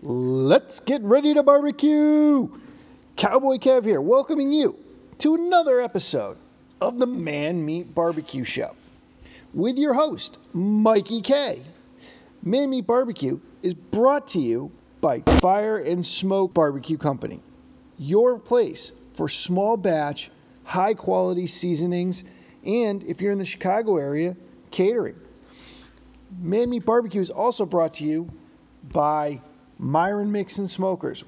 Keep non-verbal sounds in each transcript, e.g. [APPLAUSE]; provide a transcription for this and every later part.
Let's get ready to barbecue. Cowboy Kev here, welcoming you to another episode of the Man Meat Barbecue Show with your host, Mikey K. Man Meat Barbecue is brought to you by Fire and Smoke Barbecue Company, your place for small batch, high quality seasonings, and if you're in the Chicago area, catering. Man Meat Barbecue is also brought to you by Myron Mixon Smokers.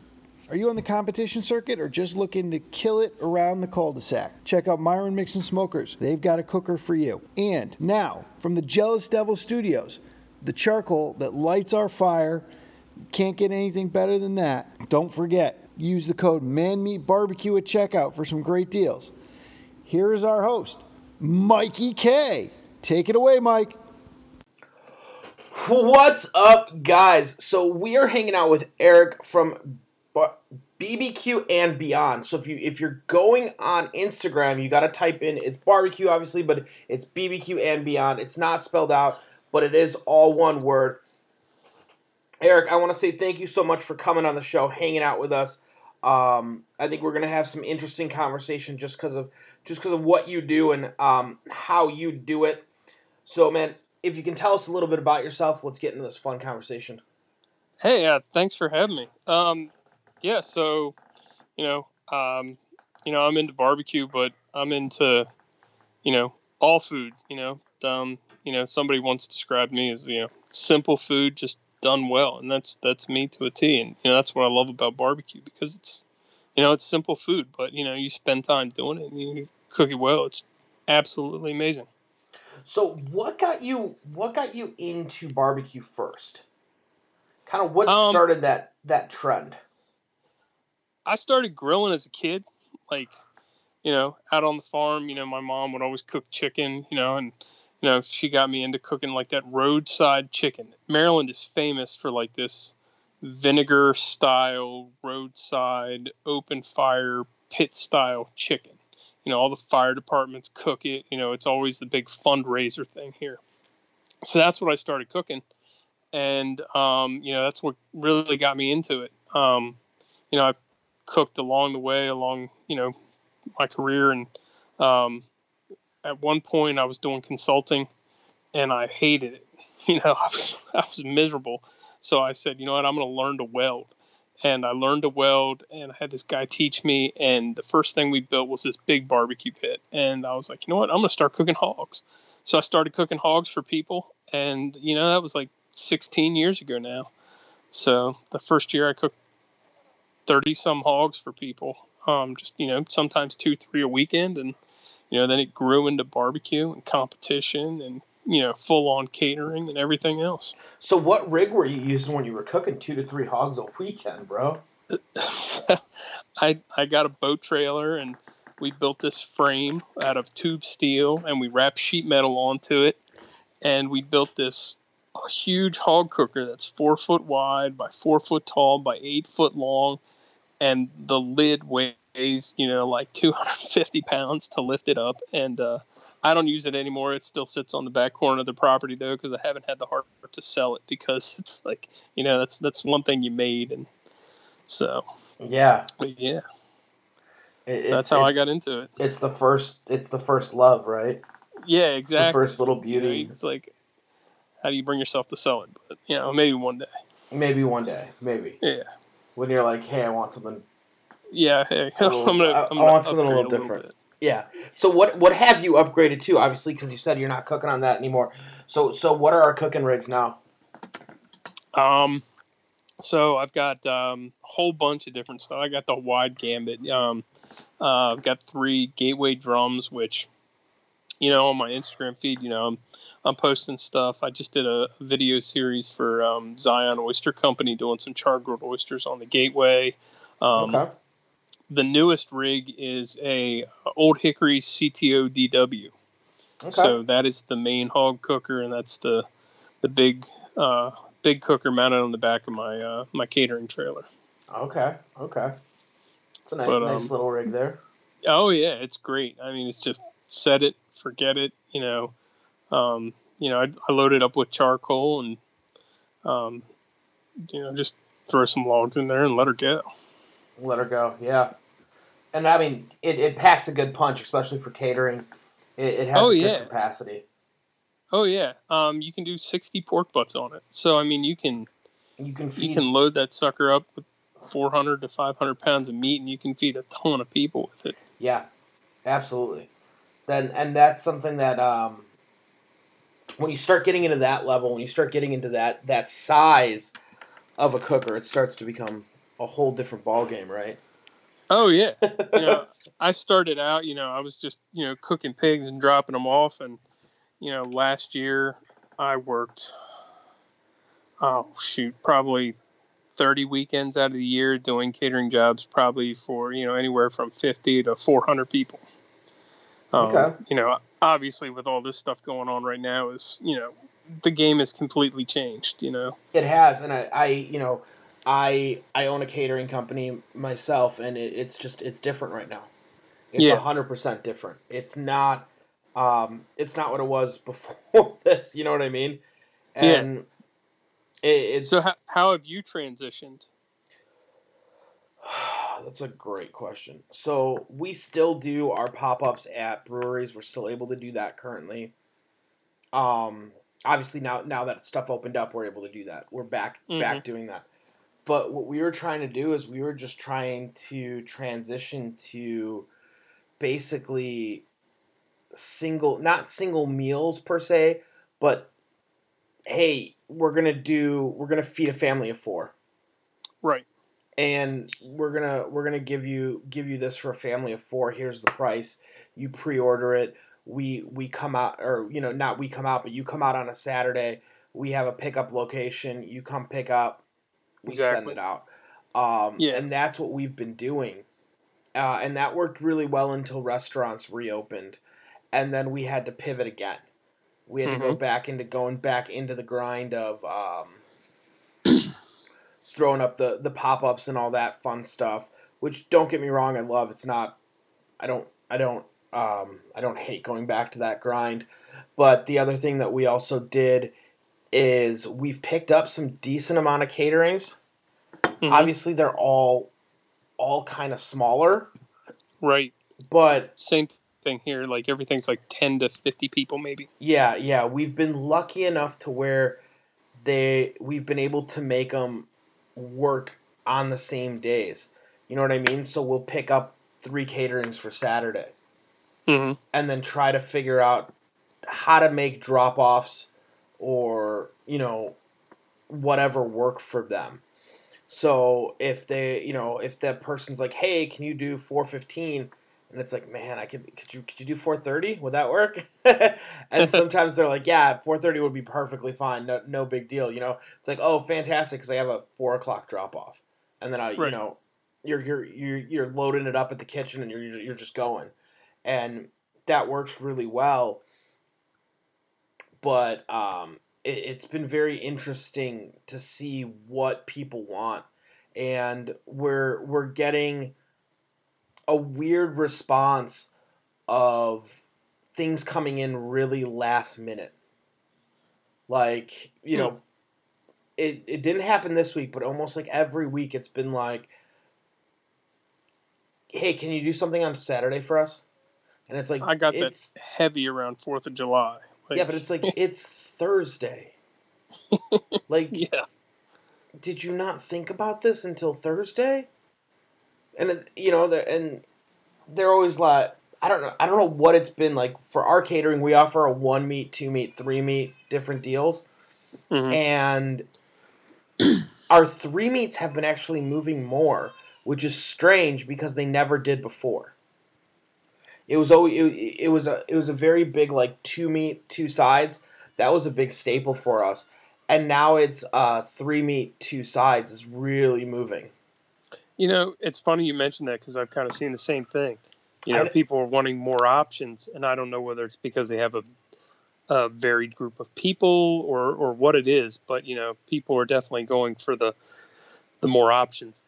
Are you on the competition circuit or just looking to kill it around the cul-de-sac? Check out Myron Mixon Smokers. They've got a cooker for you. And now, from the Jealous Devil Studios, the charcoal that lights our fire. Can't get anything better than that. Don't forget, use the code ManMeatBarbecue at checkout for some great deals. Here is our host, Mikey K. Take it away, Mike. What's up, guys? So we are hanging out with Eric from BBQ and Beyond. So if you if you're going on Instagram, you got to type in it's barbecue, obviously, but it's BBQ and Beyond. It's not spelled out, but it is all one word. Eric, I want to say thank you so much for coming on the show, hanging out with us. Um, I think we're gonna have some interesting conversation just because of just because of what you do and um, how you do it. So, man, if you can tell us a little bit about yourself, let's get into this fun conversation. Hey, uh, thanks for having me. Um, yeah, so you know, um, you know, I'm into barbecue, but I'm into, you know, all food. You know, um, you know, somebody once described me as you know, simple food just done well, and that's that's me to a T. And you know, that's what I love about barbecue because it's, you know, it's simple food, but you know, you spend time doing it and you cook it well. It's absolutely amazing. So, what got you what got you into barbecue first? Kind of what Um, started that that trend? I started grilling as a kid, like, you know, out on the farm. You know, my mom would always cook chicken, you know, and you know, she got me into cooking like that roadside chicken. Maryland is famous for like this vinegar style roadside open fire pit style chicken. You know, all the fire departments cook it. You know, it's always the big fundraiser thing here. So that's what I started cooking, and um, you know, that's what really got me into it. Um, you know, I cooked along the way, along you know my career, and um, at one point I was doing consulting, and I hated it. [LAUGHS] You know, I was I was miserable. So I said, you know what, I'm going to learn to weld, and I learned to weld, and I had this guy teach me, and the first thing we built was this big barbecue pit, and I was like, you know what, I'm going to start cooking hogs. So I started cooking hogs for people, and you know that was like 16 years ago now. So the first year I cooked 30 some hogs for people. Um, just you know, sometimes two, three a weekend, and you know, then it grew into barbecue and competition, and you know, full on catering and everything else. So, what rig were you using when you were cooking two to three hogs a weekend, bro? [LAUGHS] I I got a boat trailer and we built this frame out of tube steel and we wrapped sheet metal onto it and we built this huge hog cooker that's four foot wide by four foot tall by eight foot long and the lid weighs you know like 250 pounds to lift it up and uh, i don't use it anymore it still sits on the back corner of the property though because i haven't had the heart to sell it because [LAUGHS] it's like you know that's that's one thing you made and so Yeah, yeah it- so that's how i got into it It's the first. It's the first love, right? yeah exactly the first little You know, beauty. it's like how do you bring yourself to sell it but you know maybe one day Maybe one day, maybe yeah when you're like, hey, I want something. yeah hey [LAUGHS] A i'm gonna I- I'm I gonna want something a little different. bit. Yeah. So what what have you upgraded to? Obviously, because you said you're not cooking on that anymore. So so what are our cooking rigs now? Um, so I've got um, a whole bunch of different stuff. I got the wide gambit. Um, uh, I've got three gateway drums, which, you know, on my Instagram feed, you know, I'm, I'm posting stuff. I just did a video series for um, Zion Oyster Company doing some char grilled oysters on the gateway. Um, okay. The newest rig is a Old Hickory CTO DW. Okay. So that is the main hog cooker, and that's the the big uh, big cooker mounted on the back of my uh, my catering trailer. okay. Okay. It's a nice, But, nice um, little rig there. Oh yeah, it's great. I mean, it's just set it, forget it. You know, um, you know, I, I load it up with charcoal and, um, you know, just throw some logs in there and let her go. Let her go, yeah. And I mean, it, it packs a good punch, especially for catering. It, it has Oh, a good capacity. Oh yeah, um, you can do 60 pork butts on it. So I mean, you can You can feed you can load that sucker up with 400 to 500 pounds of meat, and you can feed a ton of people with it. Yeah, absolutely. Then and that's something that um, when you start getting into that level, when you start getting into that that size of a cooker, it starts to become a whole different ball game, right? Oh yeah, [LAUGHS] you know, I started out, you know, I was just, you know, cooking pigs and dropping them off. And, you know, last year I worked, oh, shoot, probably 30 weekends out of the year doing catering jobs, probably for, you know, anywhere from 50 to 400 people. Um, Okay. You know, obviously with all this stuff going on right now is, you know, the game has completely changed, you know. It has, and I, I, you know, I, I own a catering company myself, and it, it's just it's different right now. It's Yeah. a hundred percent different. It's not, um, it's not what it was [LAUGHS] before this. You know what I mean? Yeah. And it, it's So how, how have you transitioned? [SIGHS] That's a great question. So we still do our pop-ups at breweries. We're still able to do that currently. Um, obviously now now that stuff opened up, we're able to do that. We're back back doing that. But what we were trying to do is we were just trying to transition to basically single not single meals per se, but hey, we're gonna do we're gonna feed a family of four. Right. and we're gonna we're gonna give you give you this for a family of four. Here's the price. You pre-order it. We we come out or you know not we come out but you come out on a saturday. We have a pickup location. You come pick up we send it out. Um, Yeah. and that's what we've been doing. Uh, and that worked really well until restaurants reopened. And then we had to pivot again. We had to go Mhm. back into going back into the grind of um, [CLEARS THROAT] throwing up the the pop-ups and all that fun stuff which don't get me wrong i love. It's not i don't i don't um i don't hate going back to that grind. But the other thing that we also did is we've picked up some decent amount of caterings Mhm. obviously they're all all kind of smaller Right. but Same thing here. Like everything's like 10 to 50 people, maybe. Yeah, yeah, we've been lucky enough to where they we've been able to make them work on the same days. You know what I mean? So we'll pick up three caterings for Saturday hmm and then try to figure out how to make drop-offs or, you know, whatever work for them. So if they, you know, if that person's like, "Hey, can you do 415?" and it's like, "Man, I could could you could you do 430? Would that work?" [LAUGHS] and [LAUGHS] sometimes they're like, "Yeah, 430 would be perfectly fine. No, no big deal." You know, it's like, "Oh, fantastic," because I have a four o'clock drop off, and then I, you know, you're you're you're you're loading it up at the kitchen and you're you're just going, and that works really well. But um, it, it's been very interesting to see what people want, and we're we're getting a weird response of things coming in really last minute. Like you Hmm. know, it it didn't happen this week, but almost like every week it's been like, "Hey, can you do something on Saturday for us?" And it's like I got that heavy around 4th of July. Like, yeah, but it's like it's Thursday. [LAUGHS] like, yeah. did you not think about this until Thursday? And it- you know, the, and they're always like, I don't know, I don't know what it's been like for our catering. We offer a one meat, two meat, three meat, different deals, Mhm. and [CLEARS THROAT] our three meats have been actually moving more, which is strange because they never did before. It was always it, it was a it was a very big like two meat two sides. That was a big staple for us, and now it's uh three meat two sides is really moving. You know, it's funny you mentioned that because I've kind of seen the same thing. You know, I- people are wanting more options, and I don't know whether it's because they have a, a varied group of people or, or what it is, but you know, people are definitely going for the the more options.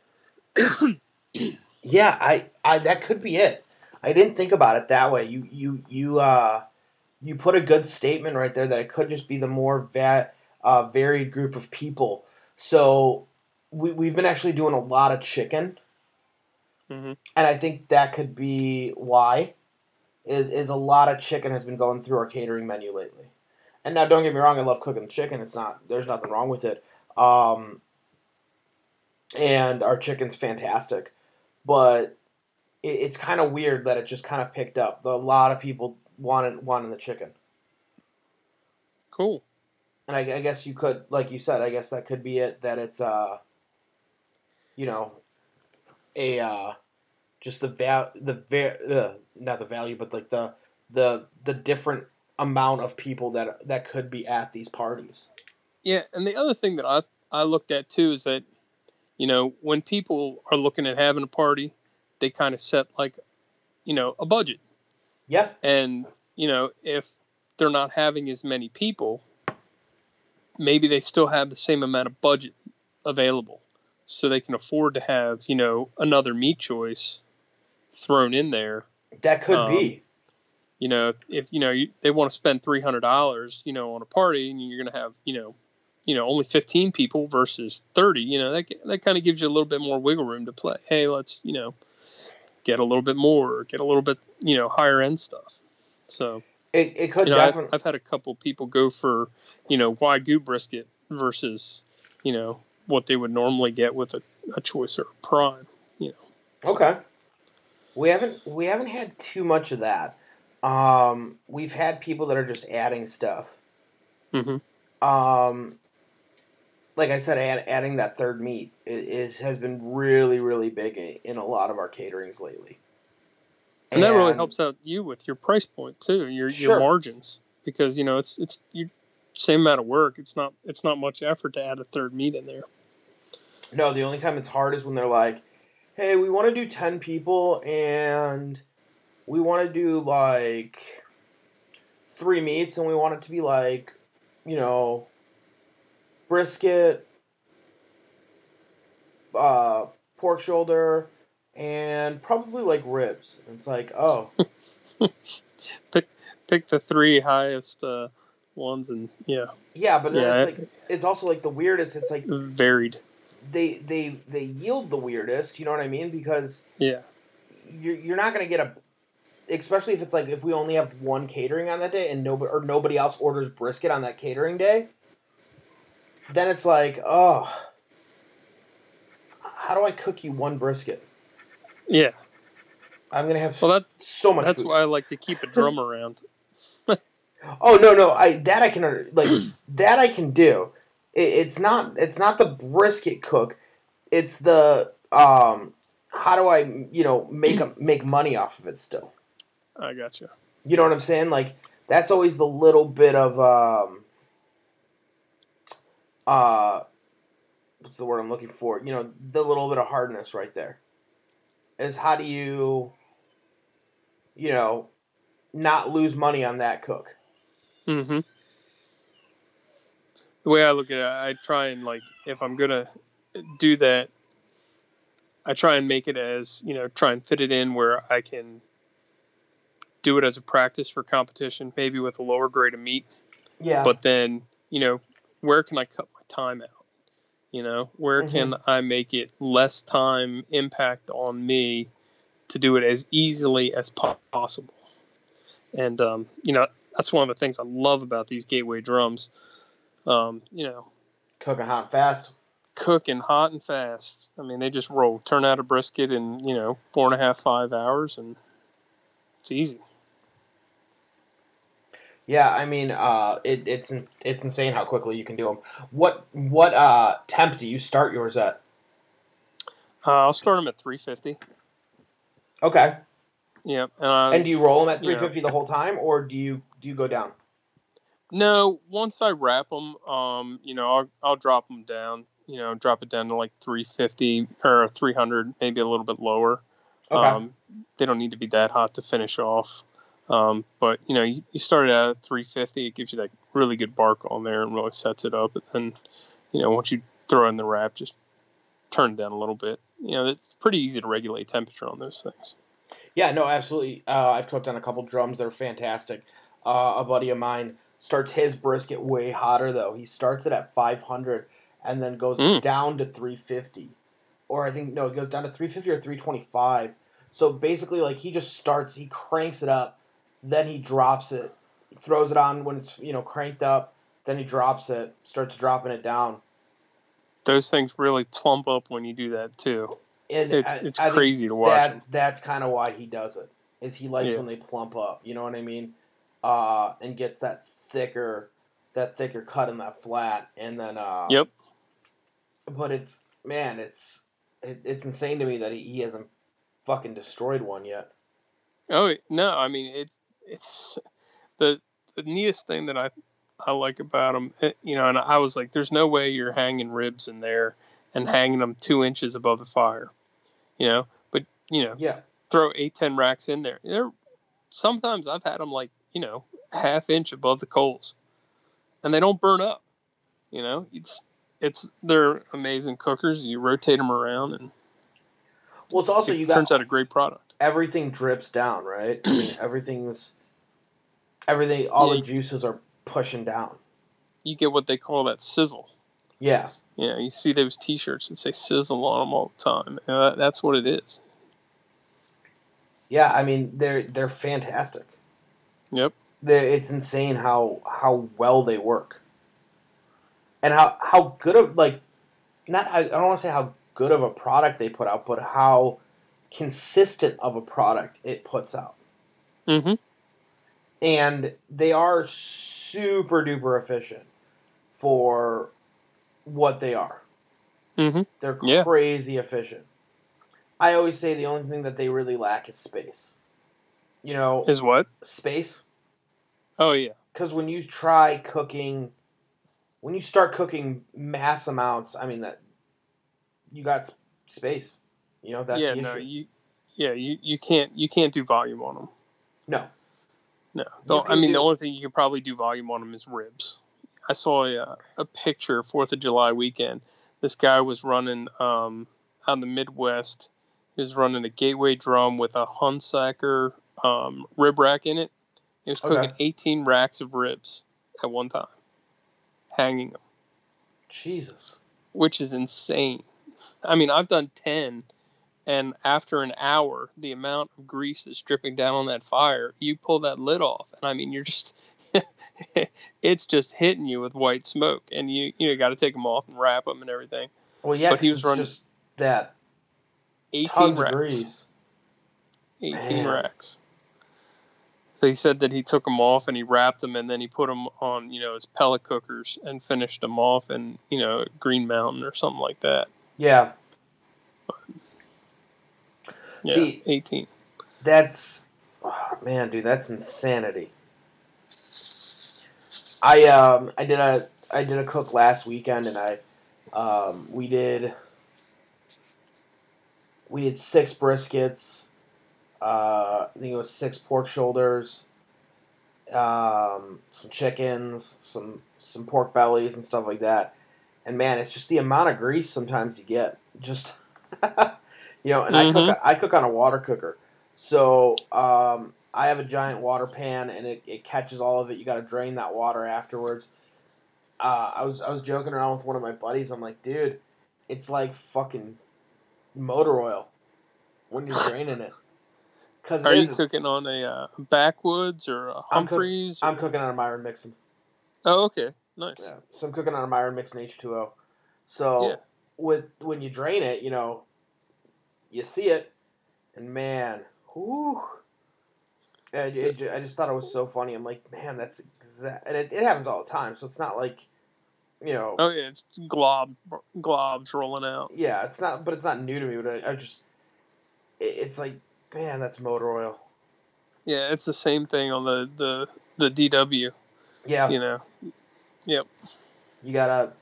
Yeah, I, I that could be it. I didn't think about it that way. You you you uh you put a good statement right there that it could just be the more va- uh, varied group of people. So we we've been actually doing a lot of chicken, hmm and I think that could be why. Is is a lot of chicken has been going through our catering menu lately. And now, don't get me wrong, I love cooking chicken. It's not there's nothing wrong with it. Um, and our chicken's fantastic, but it, it's kind of weird that it just kind of picked up. A lot of people wanted wanting the chicken. Cool. and I, I guess you could, like you said, I guess that could be it. That it's, uh, you know, a uh, just the val the va- uh, not the value, but like the the the different amount of people that that could be at these parties. Yeah, and the other thing that I I looked at too is that, you know, when people are looking at having a party, they kind of set like, you know, a budget. Yep. And, you know, if they're not having as many people, maybe they still have the same amount of budget available. So they can afford to have, you know, another meat choice thrown in there. That could Um, be. You know, if you know you, they want to spend three hundred dollars, you know, on a party, and you're going to have, you know, you know, only fifteen people versus thirty. You know, that that kind of gives you a little bit more wiggle room to play. Hey, let's, you know, get a little bit more, get a little bit, you know, higher end stuff. So It, it could you know, I've, definitely. I've had a couple people go for, you know, wagyu brisket versus, you know, what they would normally get with a, a choice or a prime. You know, Okay. We haven't we haven't had too much of that. Um, we've had people that are just adding stuff. hmm Um, like I said, add, adding that third meat is has been really really big in a lot of our caterings lately. and that really helps out you with your price point too, your Sure. your margins, because you know it's it's you same amount of work. It's not it's not much effort to add a third meat in there. No, the only time it's hard is when they're like, "Hey, we want to do ten people and we want to do like three meats, and we want it to be like, you know, brisket, uh, pork shoulder, and probably like ribs." It's like, oh, [LAUGHS] pick pick the three highest uh, ones and yeah, yeah, but then Yeah, it's like it's also like the weirdest. It's like varied. they they they yield the weirdest. You know what I mean? Because Yeah. you're you're not gonna get a, especially if it's like if we only have one catering on that day and nobody or nobody else orders brisket on that catering day. Then it's like, oh, how do I cook you one brisket? Yeah. I'm gonna have Well, that- so much. That's food. why I like to keep a drum around. [LAUGHS] Oh no no I that I can like [CLEARS THROAT] that I can do. It, it's not it's not the brisket cook. It's the um. How do I you know make a, [CLEARS THROAT] make money off of it still? I gotcha. You know what I'm saying? Like that's always the little bit of um uh what's the word I'm looking for? You know, the little bit of hardness right there. Is how do you you know not lose money on that cook? Mm hmm The way I look at it, I try and like if I'm gonna do that, I try and make it as you know, try and fit it in where I can do it as a practice for competition, maybe with a lower grade of meat. Yeah. But then you know, where can I cut my time out? You know, where can I make it less time impact on me to do it as easily as po- possible? And um, you know, that's one of the things I love about these gateway drums. Um, you know, cooking hot and fast. cooking hot and fast. I mean, they just roll, turn out a brisket in you know four and a half, five hours, and it's easy. Yeah, I mean, uh, it, it's it's insane how quickly you can do them. What what uh, temp do you start yours at? Uh, I'll start them at 350. Okay, Yep. And, and do you roll them at you know. 350 the whole time, or do you do you go down? No, once I wrap them, um, you know, I'll, I'll drop them down. You know, drop it down to like 350 or 300, maybe a little bit lower. Okay, Um, they don't need to be that hot to finish off. Um, but you know, you, you start it out at 350. It gives you that really good bark on there and really sets it up. And then, you know, once you throw in the wrap, just turn it down a little bit. You know, it's pretty easy to regulate temperature on those things. yeah, no, absolutely. Uh, I've cooked on a couple drums; they're fantastic. Uh, a buddy of mine starts his brisket way hotter though. He starts it at 500, and then goes Mm. down to 350, or I think no, it goes down to 350 or 325. So basically, like he just starts, he cranks it up, then he drops it, throws it on when it's you know cranked up, then he drops it, starts dropping it down, Those things really plump up when you do that too. and It's I- it's I crazy to watch that that's kind of why he does it. Is he likes Yeah. when they plump up? You know what I mean? Uh, and gets that thicker, that thicker cut in that flat, and then uh, Yep. But it's man, it's it, it's insane to me that he, he hasn't fucking destroyed one yet. Oh no, I mean it's it's the the neatest thing that I I like about them. Eh, you know, and I was like, there's no way you're hanging ribs in there and hanging them two inches above the fire. You know, but you know, Yeah, throw eight ten racks in there. They're sometimes I've had them like you know half inch above the coals, and they don't burn up. You know, it's it's they're amazing cookers. You rotate them around, and well, it's also it you got turns out a great product. Everything drips down, right? I mean, [CLEARS THROAT] everything's everything. All the juices are pushing down. You get what they call that sizzle. Yeah, know, you see those T-shirts that say "sizzle" on them all the time. That- that's what it is. yeah. I mean, they're they're fantastic. Yep. They're, it's insane how how well they work, and how how good of like, not I, I don't want to say how good of a product they put out, but how consistent of a product it puts out. Mm-hmm. and they are super duper efficient for what they are. Mm-hmm. They're Yeah. crazy efficient. I always say the only thing that they really lack is space. You know, Is what? space. Oh yeah. Because when you try cooking, when you start cooking mass amounts, I mean that you got space. You know that's yeah. No. You. Yeah. You. You can't. You can't do volume on them. No, No. The, I mean, do- the only thing you could probably do volume on them is ribs. I saw a, a picture Fourth of July weekend. This guy was running um, out in the Midwest. He was running a gateway drum with a Hunsaker um, rib rack in it. He was cooking Okay. 18 racks of ribs at one time, hanging them, Jesus. which is insane. I mean, I've done 10, and after an hour, the amount of grease that's dripping down on that fire, you pull that lid off, and I mean, you're just. [LAUGHS] it's just hitting you with white smoke, and you you got to take them off and wrap them and everything. Well, yeah, But he was it's running just that 18 tons racks. of grease. 18 Man. racks. So he said that he took them off and he wrapped them and then he put them on, you know, his pellet cookers and finished them off in, you know, Green Mountain or something like that. Yeah, Yeah, See- 18. That's oh, man, dude, that's insanity. I um I did a I did a cook last weekend and I um we did we did six briskets, uh I think it was six pork shoulders, um some chickens, some some pork bellies and stuff like that. And man, it's just the amount of grease sometimes you get. Just [LAUGHS] you know, and I cook I cook on a water cooker. So um, I have a giant water pan, and it, it catches all of it. You got to drain that water afterwards. Uh, I was I was joking around with one of my buddies. I'm like, dude, it's like fucking motor oil when you're draining it. [LAUGHS] Cause Are is, you it's- cooking on a uh, Backwoods or a I'm cook- Humphreys? I'm cooking on a Myron Mixon. Oh, okay. Nice. Yeah. So I'm cooking on a Myron Mixon H2O. So Yeah. with when you drain it, you know, you see it, and man, whoo. And it, I just thought it was so funny. I'm like, man, that's exact, and it, it happens all the time. So it's not like, you know, Oh, yeah. It's glob, globs rolling out. yeah, it's not, but it's not new to me. But I, I just, it, it's like, man, that's motor oil. Yeah, it's the same thing on the, the, the DW, Yeah, you know. Yep. you gotta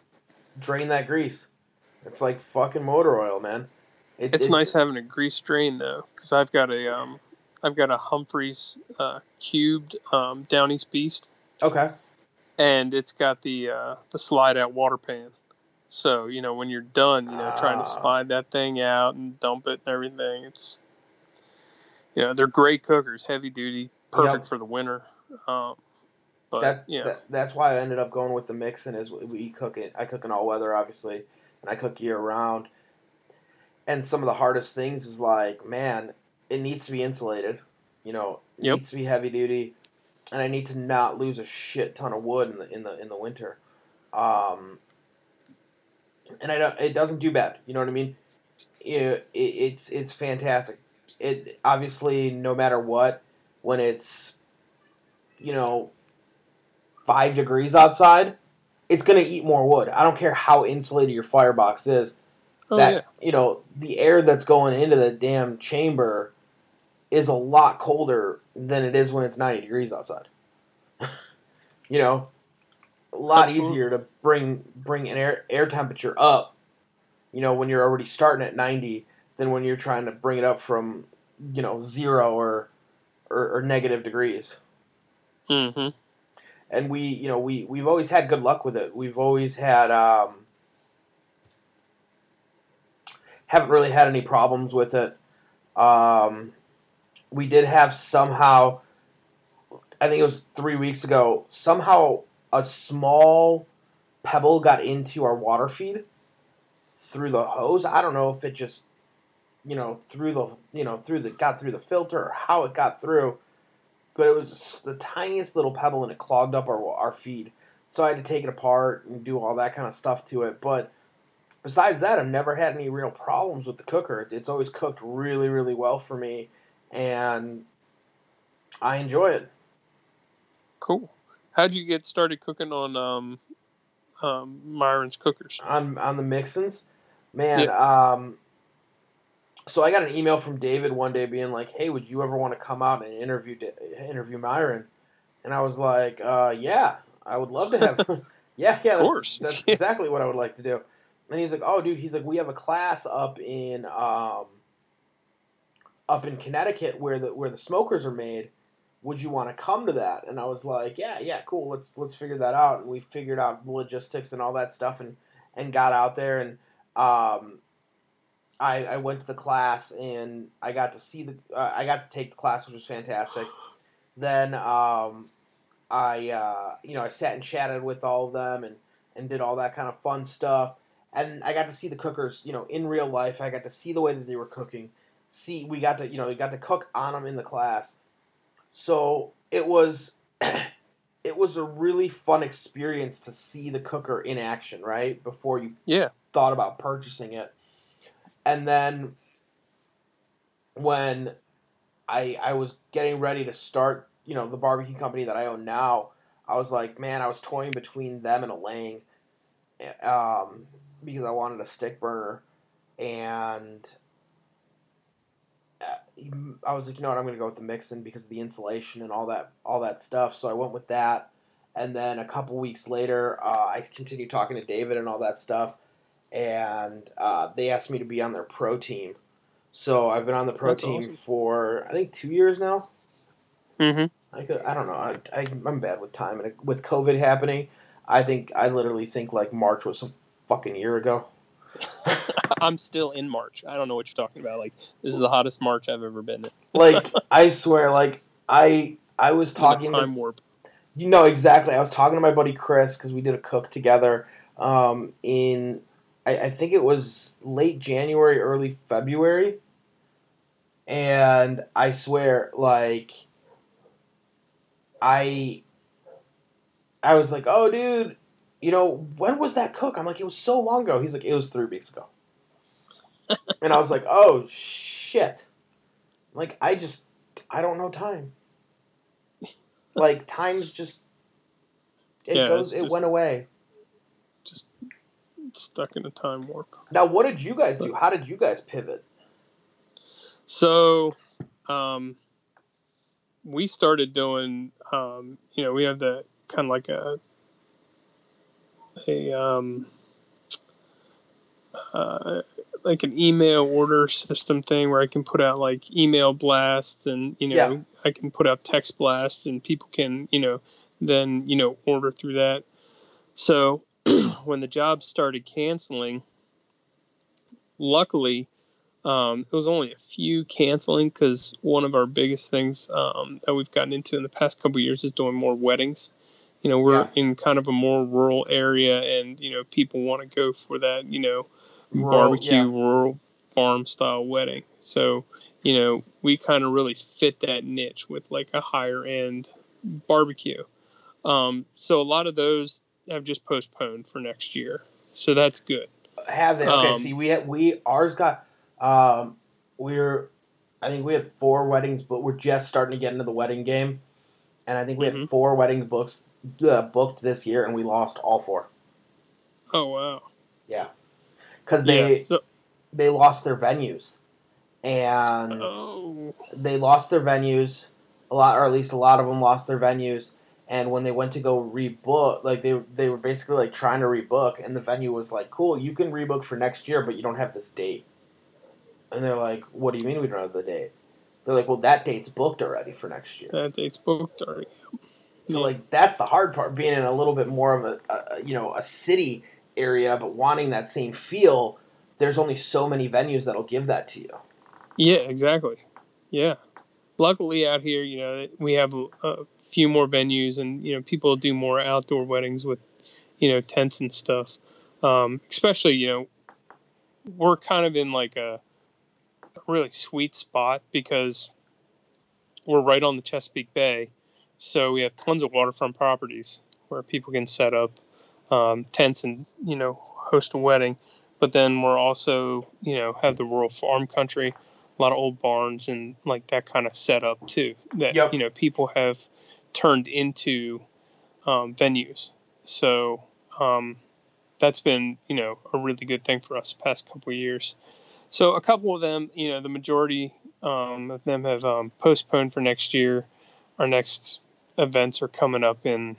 drain that grease. It's like fucking motor oil, man. It, It's nice having a grease drain though, because I've got a um, I've got a Humphreys uh, cubed um, Down East Beast, Okay. and it's got the uh, the slide out water pan. So you know when you're done, you know trying Ah. to slide that thing out and dump it and everything. It's you know they're great cookers, heavy duty, perfect Yep. for the winter. Um, But that, yeah, that that's why I ended up going with the Mixon is we- we cook it. I cook in all weather, obviously, and I cook year round. And some of the hardest things is like, man, it needs to be insulated. You know, it Yep. needs to be heavy duty, and I need to not lose a shit ton of wood in the in the in the winter. Um, and I don't. It doesn't do bad. You know what I mean? It, it, it's it's fantastic. It obviously no matter what, when it's you know five degrees outside, it's gonna eat more wood. I don't care how insulated your firebox is. Oh that yeah, you know the air that's going into the damn chamber is a lot colder than it is when it's 90 degrees outside. [LAUGHS] you know, a lot Absolutely. easier to bring bring an air air temperature up. You know, when you're already starting at 90 than when you're trying to bring it up from you know zero or or, or negative degrees. Mm-hmm. And we, you know, we we've always had good luck with it. We've always had um, haven't really had any problems with it. Um, we did have somehow, I think it was three weeks ago, somehow a small pebble got into our water feed through the hose. I don't know if it just, you know, through the, you know, through the, got through the filter or how it got through, but it was the tiniest little pebble and it clogged up our, our feed. So I had to take it apart and do all that kind of stuff to it. But besides that, I've never had any real problems with the cooker. It's always cooked really, really well for me, and I enjoy it. cool. How'd you get started cooking on um, um, Myron's cookers? on on the Mixons, man. Um, so I got an email from David one day being like, "Hey, would you ever want to come out and interview interview Myron?" And I was like, uh, "Yeah, I would love to have." [LAUGHS] [LAUGHS] yeah, yeah, that's, course. that's [LAUGHS] exactly what I would like to do. And he's like, "Oh, dude," he's like, "We have a class up in um, up in Connecticut where the where the smokers are made." Would you want to come to that? And I was like, yeah, yeah, cool. Let's let's figure that out. And we figured out logistics and all that stuff, and and got out there and um, I, I went to the class and I got to see the uh, I got to take the class which was fantastic. Then um, I uh, you know I sat and chatted with all of them and and did all that kind of fun stuff. And I got to see the cookers you know in real life. I got to see the way that they were cooking. See we got to you know we got to cook on them in the class. So it was [CLEARS THROAT] it was a really fun experience to see the cooker in action, right? Before you Yeah, thought about purchasing it. And then when I I was getting ready to start, you know, the barbecue company that I own now, I was like, man, I was toying between them and a Lang, um, because I wanted a stick burner, and uh, I was like, you know what, I'm gonna go with the Mixon because of the insulation and all that all that stuff. So I went with that, and then a couple weeks later, uh, I continued talking to David and all that stuff, and uh, they asked me to be on their pro team. So I've been on the pro That's team awesome. for I think two years now. hmm I could, I don't know. I, I I'm bad with time, and with COVID happening, I think I literally think like March was fucking year ago. [LAUGHS] I'm still in March. I don't know what you're talking about. Like this is the hottest March I've ever been in. Like [LAUGHS] I swear, like I I was Talking time warp. You know exactly. I was talking to my buddy Chris because we did a cook together. Um, in I, I think it was late January, early February, and I swear, like I I was like, oh, dude, you know, when was that cook? I'm like, it was so long ago. He's like, it was three weeks ago, [LAUGHS] and I was like, oh shit, like I just I don't know time. Like time's just it Yeah, goes it just- went away. Just stuck in a time warp. Now what did you guys do? How did you guys pivot? So, um, we started doing, um, you know, we have the kind of like a, a, um, uh, like an email order system thing where I can put out like email blasts and, you know, Yeah. I can put out text blasts and people can, you know, then, you know, order through that. So [CLEARS THROAT] when the jobs started canceling, luckily, um, it was only a few canceling because one of our biggest things um, that we've gotten into in the past couple years is doing more weddings, You know, we're Yeah. in kind of a more rural area, and you know, people want to go for that. You know, Rural, barbecue, yeah. rural farm style wedding. So, you know, we kind of really fit that niche with like a higher end barbecue. Um, so a lot of those have just postponed for next year. So that's good. Have they? Okay, Um, see, we had, we ours got um we're I think we had four weddings, but we're just starting to get into the wedding game, and I think we had Mhm. four weddings books uh, booked this year, and we lost all four. Oh wow. Yeah, because they yeah. So, they lost their venues, and oh. they lost their venues a lot, or at least a lot of them lost their venues. And when they went to go rebook, like they they were basically like trying to rebook, and the venue was like, "Cool, you can rebook for next year, but you don't have this date." And they're like, "What do you mean we don't have the date?" They're like, "Well, that date's booked already for next year." That date's booked already. So like that's the hard part, being in a little bit more of a, a you know a city area, but wanting that same feel. There's only so many venues that'll give that to you. Yeah, exactly. Yeah. Luckily out here, you know, we have a, a few more venues and, you know, people do more outdoor weddings with, you know, tents and stuff. Um, especially, you know, we're kind of in like a really sweet spot because we're right on the Chesapeake Bay. So we have tons of waterfront properties where people can set up um, tents and, you know, host a wedding. But then we're also, you know, have the rural farm country a lot of old barns and like that kind of setup too that Yep. you know people have turned into um, venues so um, that's been you know a really good thing for us the past couple of years so a couple of them you know the majority um, of them have um, postponed for next year our next events are coming up in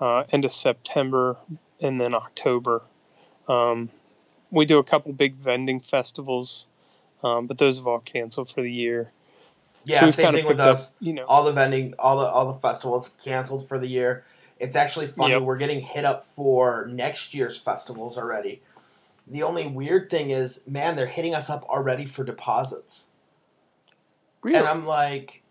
uh, end of september and then october um, we do a couple big vending festivals um, but those have all canceled for the year. Yeah, so same thing with up, us. you know, all the vending, all the all the festivals canceled for the year. It's actually funny. Yep. We're getting hit up for next year's festivals already. The only weird thing is, man, they're hitting us up already for deposits, really, and I'm like,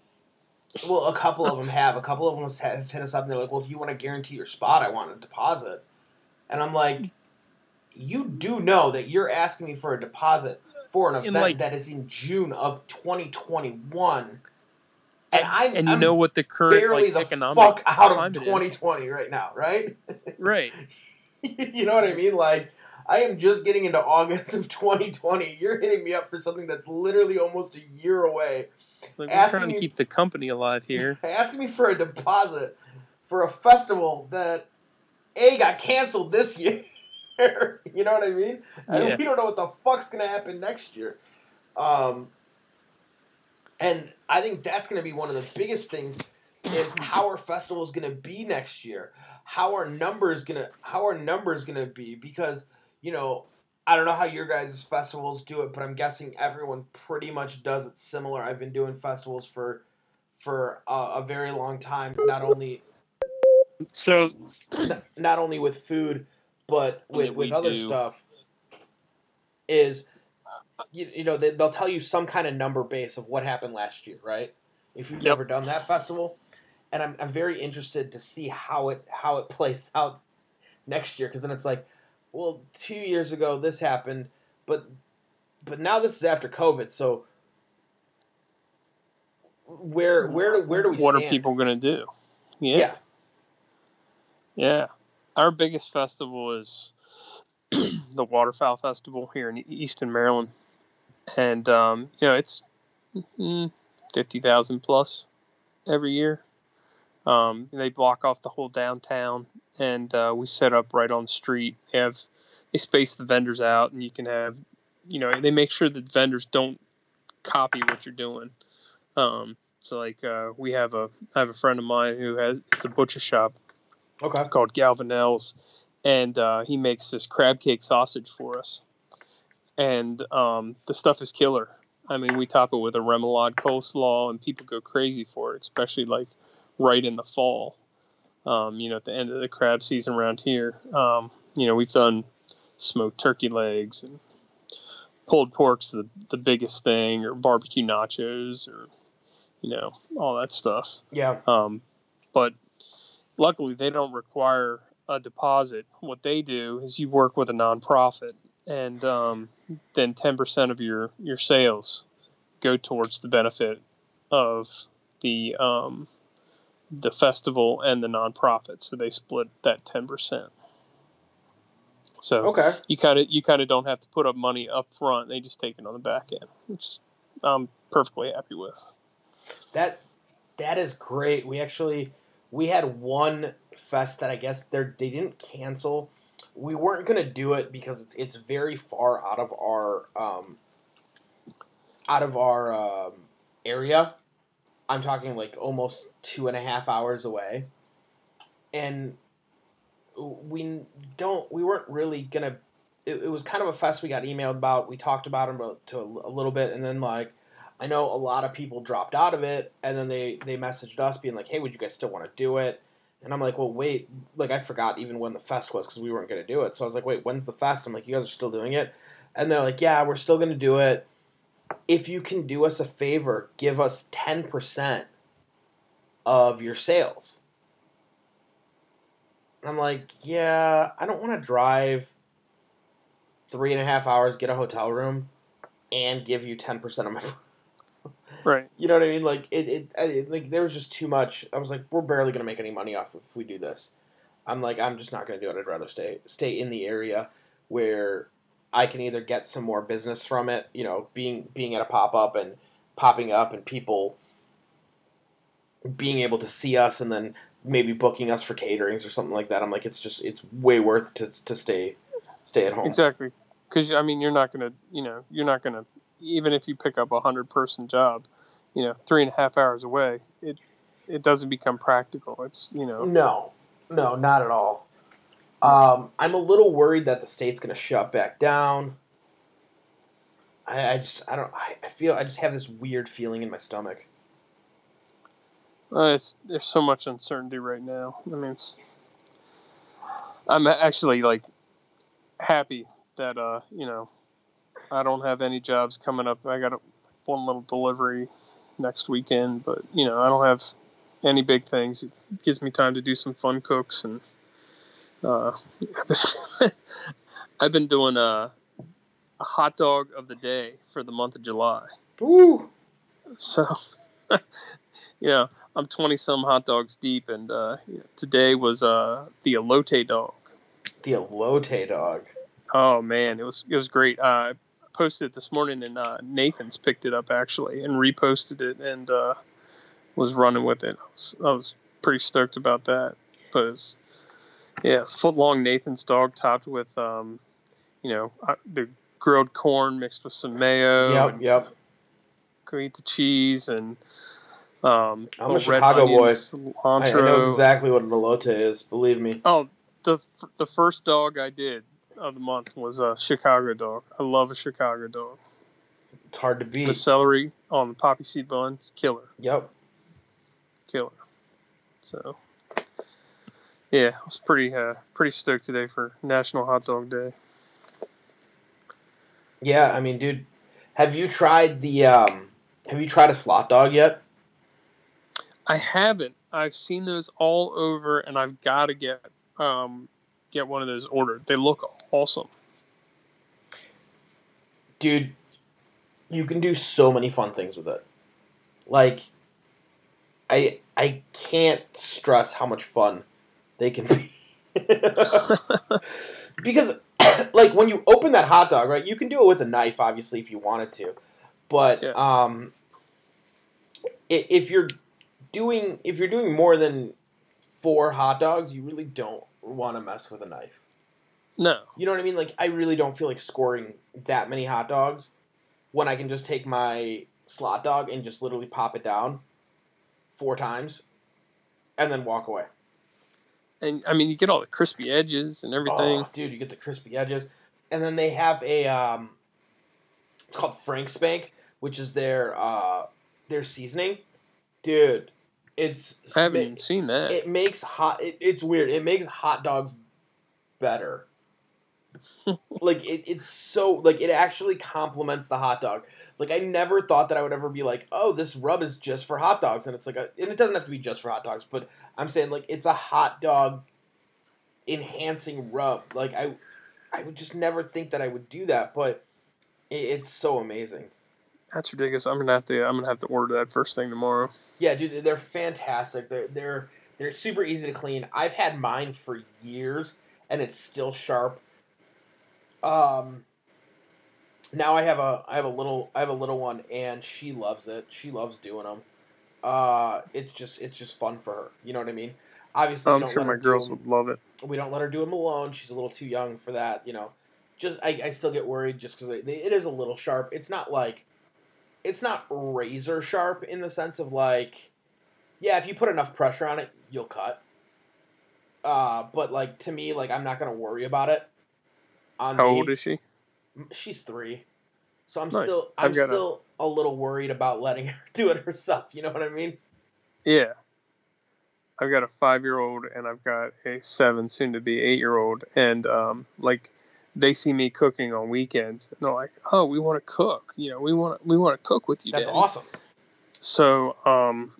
well, a couple of them have. A couple of them have hit us up, and they're like, well, if you want to guarantee your spot, I want a deposit, and I'm like, you do know that you're asking me for a deposit for an In, event like- that is in June of 2021. And, I and you I'm know what the current barely like the economic fuck out of climate is. 2020 right now, right? [LAUGHS] right? you know what I mean? Like, I am just getting into August of 2020. You're hitting me up for something that's literally almost a year away. It's like we're trying to keep the company alive here. [LAUGHS] Asking me for a deposit for a festival that A got canceled this [LAUGHS] year. you know what I mean? And we don't know what the fuck's gonna happen next year. Um, and I think that's gonna be one of the biggest things is how our festival is gonna be next year. How our numbers gonna how our numbers gonna be because you know I don't know how your guys' festivals do it, but I'm guessing everyone pretty much does it similar. I've been doing festivals for for a, a very long time, not only So [COUGHS] not only with food but with, with other do. stuff is you, you know they, they'll tell you some kind of number base of what happened last year right if you've Yep. never done that festival and I'm, I'm very interested to see how it how it [LAUGHS] plays out next year because then it's like well two years ago this happened but but now this is after covid so where where do where do we what stand? are people going to do? Yeah. yeah Yeah. Our biggest festival is [CLEARS THROAT] the Waterfowl Festival here in Easton, Maryland. And, um, you know, it's mm, 50,000 plus every year. Um, they block off the whole downtown and uh, we set up right on the street. They have, they space the vendors out and you can have, you know, they make sure that vendors don't copy what you're doing. Um, so like uh, we have a I have a friend of mine who has it's a butcher shop okay called Galvanelle's, and uh, he makes this crab cake sausage for us, and um, the stuff is killer. I mean, we top it with a remoulade coleslaw, and people go crazy for it, especially like right in the fall. Um, you know, at the end of the crab season around here. Um, you know, we've done smoked turkey legs and pulled pork's the the biggest thing, or barbecue nachos, or you know, all that stuff. yeah Um, but luckily they don't require a deposit. What they do is you work with a nonprofit, and um, then ten percent of your your sales go towards the benefit of the um, the festival and the nonprofit. So they split that ten percent. So Okay. you kind of you kind of don't have to put up money up front. They just take it on the back end, which I'm perfectly happy with. That that is great. We actually we had one fest that I guess they they didn't cancel. We weren't gonna do it because it's it's very far out of our um out of our um, area. I'm talking like almost two and a half hours away, and we don't we weren't really gonna. It, it was kind of a fest we got emailed about. We talked about it to a, a little bit, and then like I know a lot of people dropped out of it, and then they they messaged us being like, "Hey, would you guys still want to do it?" And I'm like, "Well, wait, like I forgot even when the fest was because we weren't gonna do it." So I was like, "Wait, when's the fest?" I'm like, "You guys are still doing it?" And they're like, "Yeah, we're still gonna do it. If you can do us a favor, give us ten percent of your sales." And I'm like, "Yeah, I don't want to drive three and a half hours, get a hotel room, and give you ten percent of my." [LAUGHS] Right. You know what I mean? Like it, it, I, like there was just too much. I was like, we're barely gonna make any money off if we do this. I'm like, I'm just not gonna do it. I'd rather stay stay in the area where I can either get some more business from it. You know, being being at a pop up and popping up and people being able to see us and then maybe booking us for caterings or something like that. I'm like, it's just it's way worth to to stay stay at home. Exactly. Because I mean, you're not gonna, you know, you're not gonna, even if you pick up a hundred person job, you know, three and a half hours away, it it doesn't become practical. It's you know, No, no, not at all. Um, I'm a little worried that the state's going to shut back down. I, I just, I don't, I, I feel, I just have this weird feeling in my stomach. uh, there's so much uncertainty right now. I mean, it's I'm actually like happy that uh you know I don't have any jobs coming up. I got a, one little delivery next weekend, but you know I don't have any big things. It gives me time to do some fun cooks and uh, [LAUGHS] I've been doing a, a hot dog of the day for the month of July. Ooh, So, [LAUGHS] yeah, I'm 20 some hot dogs deep, and uh, today was uh, the elote dog. the elote dog. Oh man, it was it was great. Uh, I posted it this morning, and uh, Nathan's picked it up actually and reposted it, and uh, was running with it. I was, I was pretty stoked about that. But it's, yeah, foot long Nathan's dog topped with um, you know uh, the grilled corn mixed with some mayo. Yep, yep. Go eat the cheese and um, I'm a Chicago boy. onions, I, I know exactly what an elote is. Believe me. Oh, the f- the first dog I did of the month was a Chicago dog. I love a Chicago dog. It's hard to beat. The celery on the poppy seed bun, killer, Yep. killer. So, yeah, I was pretty uh, pretty stoked today for National Hot Dog Day. Yeah, I mean, dude, have you tried the um? Have you tried a slot dog yet? I haven't. I've seen those all over, and I've got to get um get one of those ordered. They look awesome. dude, you can do so many fun things with it. Like, I I can't stress how much fun they can be. because, [COUGHS] like, when you open that hot dog, right, you can do it with a knife, obviously, if you wanted to. But Yeah. um, if you're doing if you're doing more than four hot dogs, you really don't want to mess with a knife. no, You know what I mean? Like I really don't feel like scoring that many hot dogs when I can just take my slot dog and just literally pop it down four times and then walk away. And I mean you get all the crispy edges and everything. Oh, dude, you get the crispy edges. And then they have a um it's called Frank Spank, which is their uh their seasoning. Dude, it's I haven't even seen that. it makes hot it, it's weird. It makes hot dogs better. [LAUGHS] like it, it's so like it actually complements the hot dog. Like I never thought that I would ever be like, oh, this rub is just for hot dogs, and it's like a, and it doesn't have to be just for hot dogs, but I'm saying like it's a hot dog enhancing rub. Like I, I would just never think that I would do that, but it, it's so amazing. That's ridiculous. I'm gonna have to. I'm gonna have to order that first thing tomorrow. Yeah, dude, they're fantastic. They're they're they're super easy to clean. I've had mine for years, and it's still sharp. Um. Now I have a I have a little I have a little one, and she loves it. She loves doing them. Uh, it's just it's just fun for her. You know what I mean? Obviously, I'm sure my girls do would love it. we don't let her do them alone. She's a little too young for that, you know. Just I, I still get worried just because it is a little sharp. It's not like it's not razor sharp in the sense of like, yeah, if you put enough pressure on it, you'll cut. Uh, but like to me, like I'm not gonna worry about it. On How me. old is she? She's three, so I'm Nice. still I'm got a- still a little worried about letting [LAUGHS] her do it herself. You know what I mean? Yeah. I've got a five year old and I've got a seven, soon to be eight year old. And um, like they see me cooking on weekends and they're like, Oh, we want to cook. You know, we want we want to cook with you. That's Daddy." awesome. So um,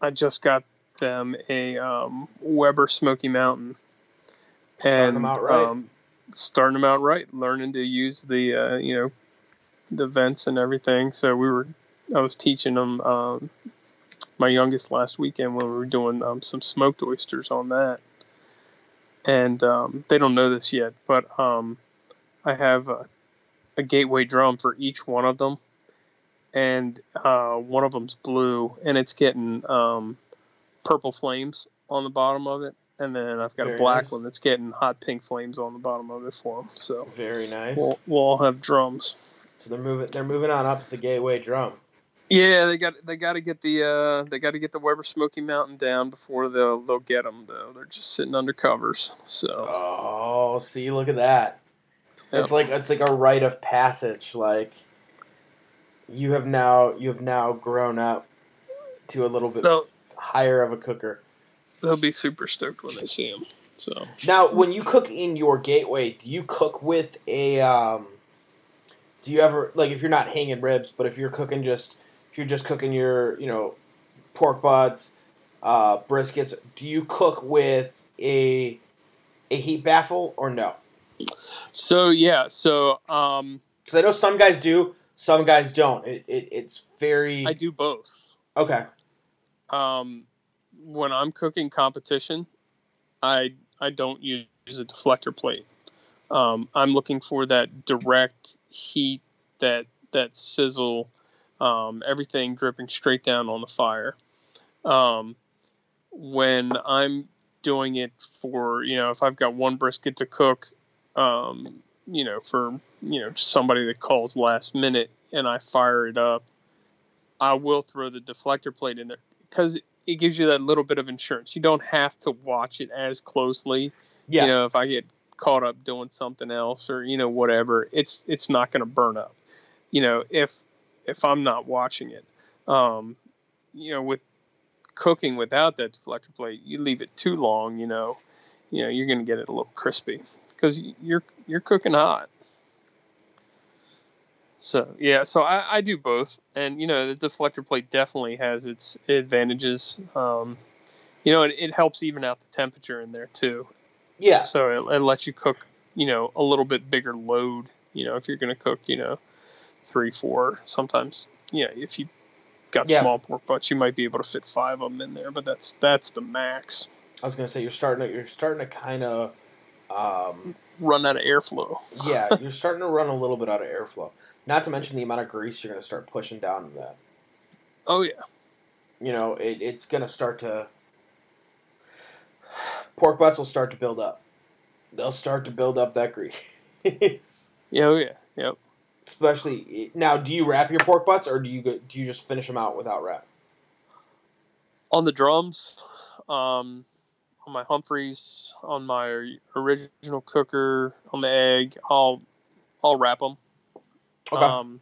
I just got them a um, Weber Smoky Mountain. Starting and them out right. um, starting them out right, learning to use the uh, you know the vents and everything. So we were, I was teaching them um, my youngest last weekend when we were doing um, some smoked oysters on that, and um, they don't know this yet, but um, I have a, a gateway drum for each one of them, and uh, one of them's blue, and it's getting um, purple flames on the bottom of it. And then I've got Very a black nice. one that's getting hot pink flames on the bottom of it for them. So Very nice. we'll, we'll all have drums. So they're moving they're moving on up to the gateway drum. Yeah, they got they got to get the uh, they got to get the Weber Smoky Mountain down before they'll they'll get them though. They're just sitting under covers. So Oh, see, look at that. It's like it's like a rite of passage. Like you have now you have now grown up to a little bit they'll higher of a cooker. they'll be super stoked when they see them. So Now, when you cook in your gateway, do you cook with a? Um, do you ever like if you're not hanging ribs, but if you're cooking just if you're just cooking your you know pork butts, uh, briskets, do you cook with a a heat baffle or no? so yeah, so um, Because I know some guys do, some guys don't. It, it it's very I do both. okay. Um, when I'm cooking competition, I I don't use a deflector plate. Um, I'm looking for that direct heat, that that sizzle, um, everything dripping straight down on the fire. Um, when I'm doing it for you know if I've got one brisket to cook, um, you know for you know somebody that calls last minute and I fire it up, I will throw the deflector plate in there because it gives you that little bit of insurance. You don't have to watch it as closely. Yeah, You know, if I get caught up doing something else or you know whatever, it's it's not going to burn up. You know, if if I'm not watching it, um, you know, with cooking without that deflector plate, you leave it too long. You know, you know you're going to get it a little crispy because you're you're cooking hot. So yeah, so I, I do both, and you know the deflector plate definitely has its advantages. Um, you know, it, it helps even out the temperature in there too. Yeah. So it, it lets you cook, you know, a little bit bigger load. You know, if you're going to cook, you know, three, four, sometimes, you know, if you got Yeah. small pork butts, you might be able to fit five of them in there, but that's that's the max. I was gonna say you're starting to you're starting to kind of. Um, Run out of airflow. yeah, [LAUGHS] you're starting to run a little bit out of airflow. Not to mention the amount of grease you're going to start pushing down in that. Oh yeah, You know, it, it's going to start to. Pork butts will start to build up. They'll start to build up that grease. [LAUGHS] yeah, oh yeah, yep. Especially now, do you wrap your pork butts or do you go, do you just finish them out without wrap? On the drums, um, on my Humphreys, on my original cooker, on the egg, I'll I'll wrap them. Okay. Um,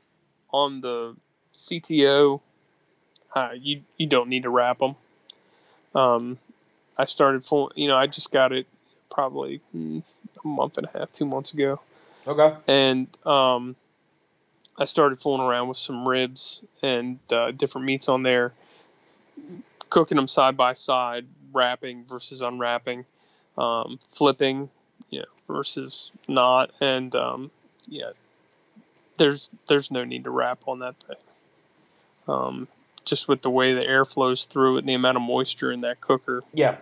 on the CTO, uh, you you don't need to wrap them. Um, I started full. You know, I just got it probably mm, a month and a half, two months ago. Okay. and um, I started fooling around with some ribs and uh, different meats on there, cooking them side by side, wrapping versus unwrapping, um, flipping, you know, versus not, and um, yeah, there's there's no need to wrap on that thing. Um, just with the way the air flows through it and the amount of moisture in that cooker, Yeah.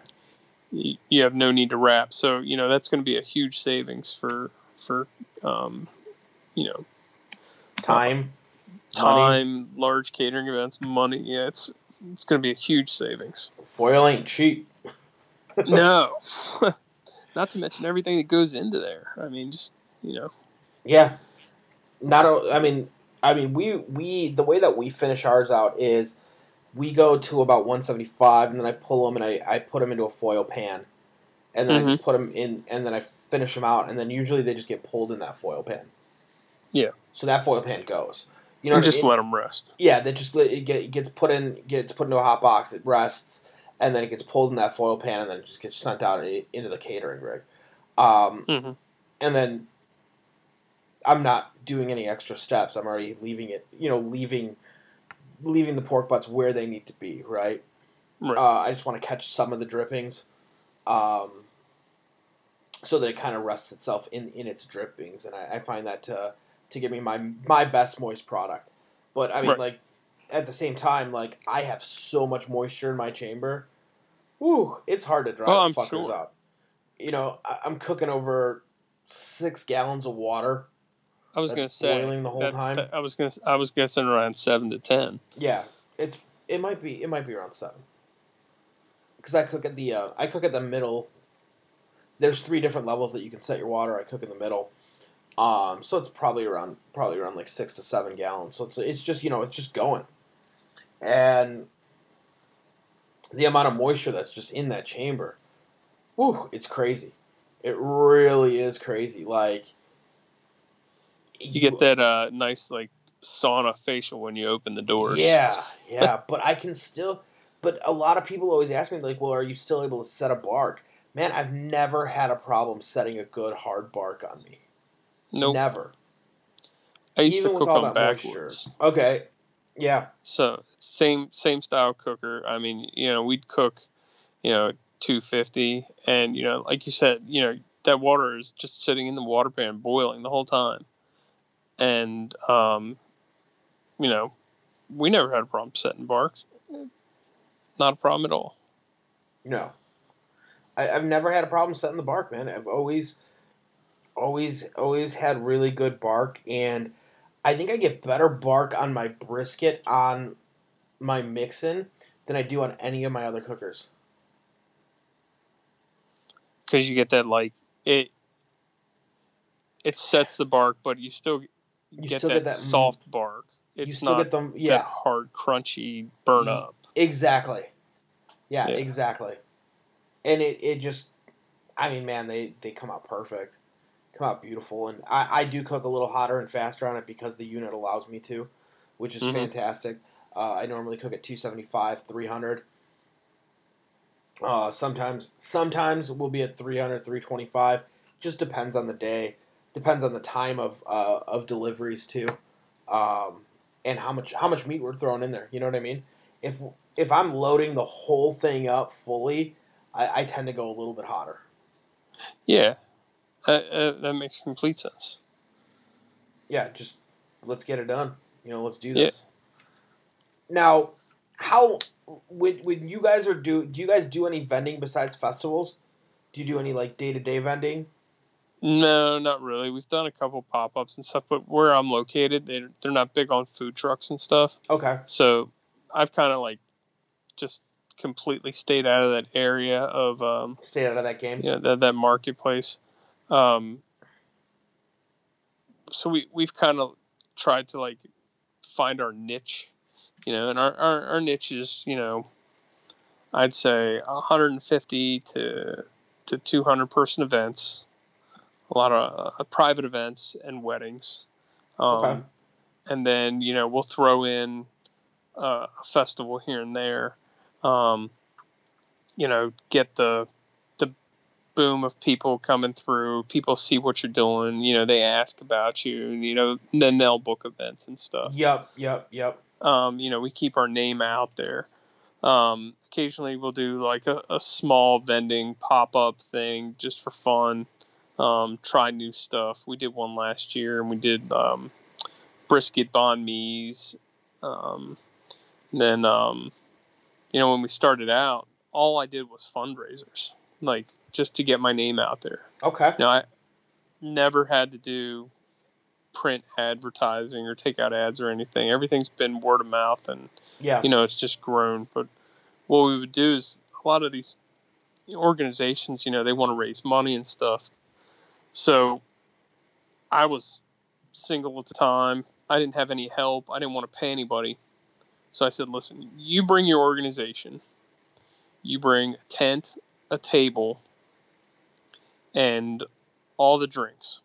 you have no need to wrap. So you know that's going to be a huge savings for for um, you know Time. Money. time, large catering events, money. Yeah, it's it's going to be a huge savings. Foil ain't cheap. [LAUGHS] no, [LAUGHS] not to mention everything that goes into there. I mean, just you know, Yeah. Not. I mean. I mean. We we the way that we finish ours out is we go to about 175, and then I pull them and I I put them into a foil pan, and then I just put them in, and then I finish them out, and then usually they just get pulled in that foil pan. Yeah. So that foil pan goes. You know. and I just mean? let them rest. Yeah, they just it, get, gets put in, gets put into a hot box. It rests, and then it gets pulled in that foil pan, and then it just gets sent out into the catering rig. Um, hmm and then I'm not doing any extra steps. I'm already leaving it, you know, leaving leaving the pork butts where they need to be. Right. Right. Uh, I just want to catch some of the drippings, um, so that it kind of rests itself in, in its drippings, and I, I find that to to give me my my best moist product. But I mean, Right. like at the same time, like I have so much moisture in my chamber. Woo, it's hard to dry Oh, the fuckers sure. out. You know, I, I'm cooking over six gallons of water. I was going to say boiling the whole that- time. that- I was going to I was guessing around seven to ten. Yeah, it's it might be it might be around seven. Because I cook at the uh, I cook at the middle. There's three different levels that you can set your water. I cook in the middle, um, so it's probably around probably around like six to seven gallons. So it's it's just you know it's just going, and the amount of moisture that's just in that chamber, whew, it's crazy. It really is crazy. Like You get that uh, nice like sauna facial when you open the doors. Yeah, [LAUGHS] yeah, but I can still. But a lot of people always ask me like, "Well, are you still able to set a bark?" Man, I've never had a problem setting a good hard bark on me. Nope. Never. I used Even to cook that backwards. moisture. Okay. Yeah. So same same style cooker. I mean, you know, we'd cook, you know, 250, and you know, like you said, you know, that water is just sitting in the water pan boiling the whole time, and um, you know, we never had a problem setting bark. Not a problem at all. No. I, I've never had a problem setting the bark, man. I've always, always, always had really good bark, and I think I get better bark on my brisket on my Mixon than I do on any of my other cookers. because you get that like it it sets the bark but you still You get, still that get that- soft bark you it's still not get them, that yeah, hard crunchy burn up exactly. Yeah, Yeah. exactly. And it, it just, I mean, man, they they come out perfect, come out beautiful, and I, I do cook a little hotter and faster on it because the unit allows me to, which is Mhm. fantastic. Uh, I normally cook at 275, 300. Uh, sometimes sometimes we'll be at 300, 325. Just depends on the day. Depends on the time of uh, of deliveries too, um, and how much how much meat we're throwing in there. You know what I mean? If if I'm loading the whole thing up fully, I, I tend to go a little bit hotter. yeah that, uh, that makes complete sense Yeah, just let's get it done. You know, let's do Yeah. this. Now, how when when you guys are do do you guys do any vending besides festivals? Do you do any like day to day vending? No not really we've done a couple pop-ups and stuff but where i'm located they're, they're not big on food trucks and stuff Okay. so i've kind of like just completely stayed out of that area of um, Stay out of that game. you know, that, that marketplace. Um, so we, we've kind of tried to like find our niche, you know, and our, our, our niche is, you know, I'd say 150 to, to 200 person events, a lot of uh, private events and weddings. Um, Okay. And then, you know, we'll throw in uh, a festival here and there. Um, you know, get the the boom of people coming through. People see what you're doing. You know, they ask about you. And, you know, then they'll book events and stuff. Yep, yep, yep. Um, you know, we keep our name out there. Um, occasionally, we'll do like a, a small vending pop up thing just for fun. Um, try new stuff. We did one last year, and we did um, brisket banh mi's. Um, then, um, you know, when we started out, all I did was fundraisers, like just to get my name out there. Okay. You know, I never had to do print advertising or take out ads or anything. Everything's been word of mouth, and Yeah. you know, it's just grown. But what we would do is a lot of these organizations, you know, they want to raise money and stuff. So I was single at the time. I didn't have any help. I didn't want to pay anybody. So I said, listen, you bring your organization, you bring a tent, a table, and all the drinks.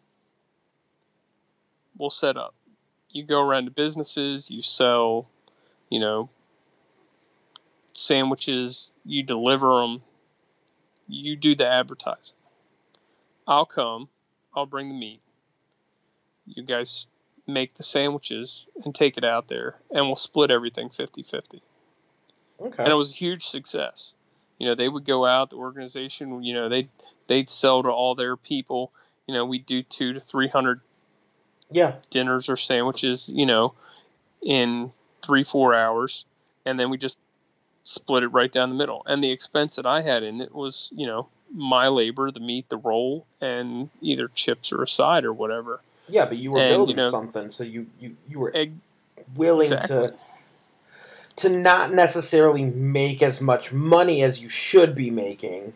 We'll set up. You go around to businesses, you sell, you know, sandwiches, you deliver them, you do the advertising. I'll come, I'll bring the meat. You guys make the sandwiches and take it out there, and we'll split everything 50 50. Okay. And it was a huge success. You know, they would go out, the organization, you know, they'd, they'd sell to all their people. You know, we'd do two to 300 Yeah. dinners or sandwiches, you know, in three, four hours. And then we just split it right down the middle. And the expense that I had in it was, you know, my labor, the meat, the roll, and either chips or a side or whatever. Yeah, but you were And, you building know- something, so you you, you were Egg, willing Exactly. to to not necessarily make as much money as you should be making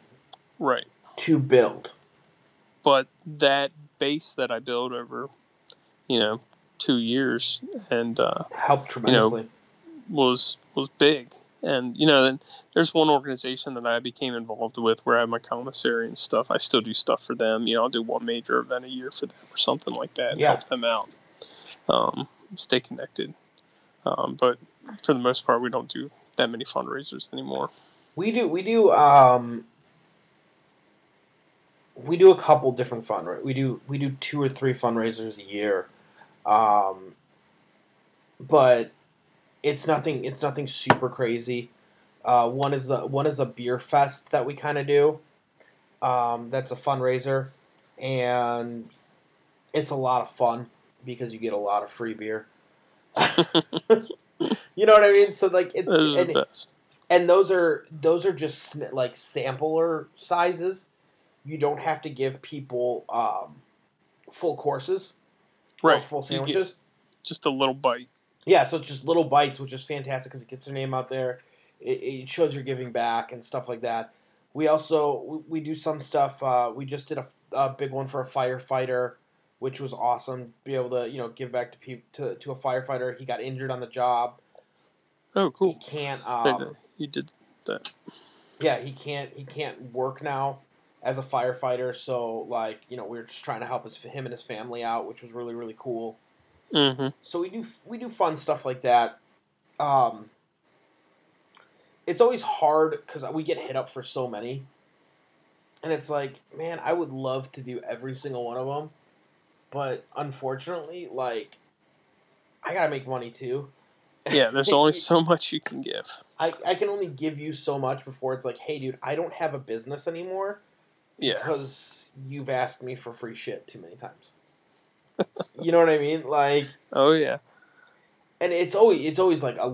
right. to build. But that base that I built over, you know, two years and uh, Helped tremendously. was was big. And you know, there's one organization that I became involved with where I have my commissary and stuff. I still do stuff for them. You know, I'll do one major event a year for them or something like that. Yeah. Help them out. Um, stay connected. Um, but for the most part, we don't do that many fundraisers anymore. We do we do um we do a couple different fundraisers. We do we do two or three fundraisers a year. Um but it's nothing it's nothing super crazy. Uh, one is the one is a beer fest that we kind of do. Um, that's a fundraiser, and it's a lot of fun because you get a lot of free beer. [LAUGHS] you know what I mean? So like it's and, and those are those are just like sampler sizes. You don't have to give people um, full courses, or Right. Full sandwiches. just a little bite. Yeah, so it's just little bites, which is fantastic because it gets their name out there. It, it shows you're giving back and stuff like that. We also we, do some stuff. Uh, we just did a, a big one for a firefighter, which was awesome. Be able to you know give back to people to, to a firefighter. He got injured on the job. Oh, cool. He can't. Um, you did that. yeah, he can't. He can't work now as a firefighter. So like you know we are just trying to help his, him and his family out, which was really really cool. Hmm So we do we do fun stuff like that. Um, it's always hard because we get hit up for so many, and it's like, man, I would love to do every single one of them, but unfortunately, like, I gotta make money too. Yeah, there's only [LAUGHS] so much you can give. I, I can only give you so much before it's like, hey, dude, I don't have a business anymore Yeah. because you've asked me for free shit too many times. [LAUGHS] you know what I mean? Like, Oh yeah. and it's always it's always like a,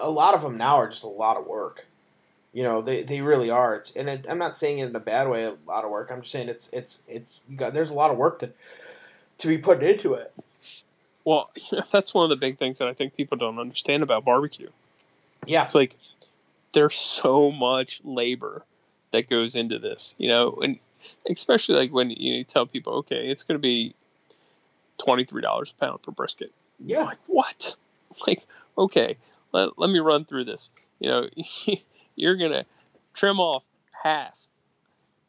a lot of them now are just a lot of work. You know, they, they really are. It's, and it, I'm not saying it in a bad way, a lot of work. I'm just saying it's it's it's you got there's a lot of work to to be put into it. Well, [LAUGHS] that's one of the big things that I think people don't understand about barbecue. Yeah, It's like there's so much labor that goes into this, you know, and especially like when you tell people, okay, it's going to be twenty three dollars a pound for brisket. yeah, Like what? [LAUGHS] Like okay, let, let me run through this. You know, [LAUGHS] you're gonna trim off half,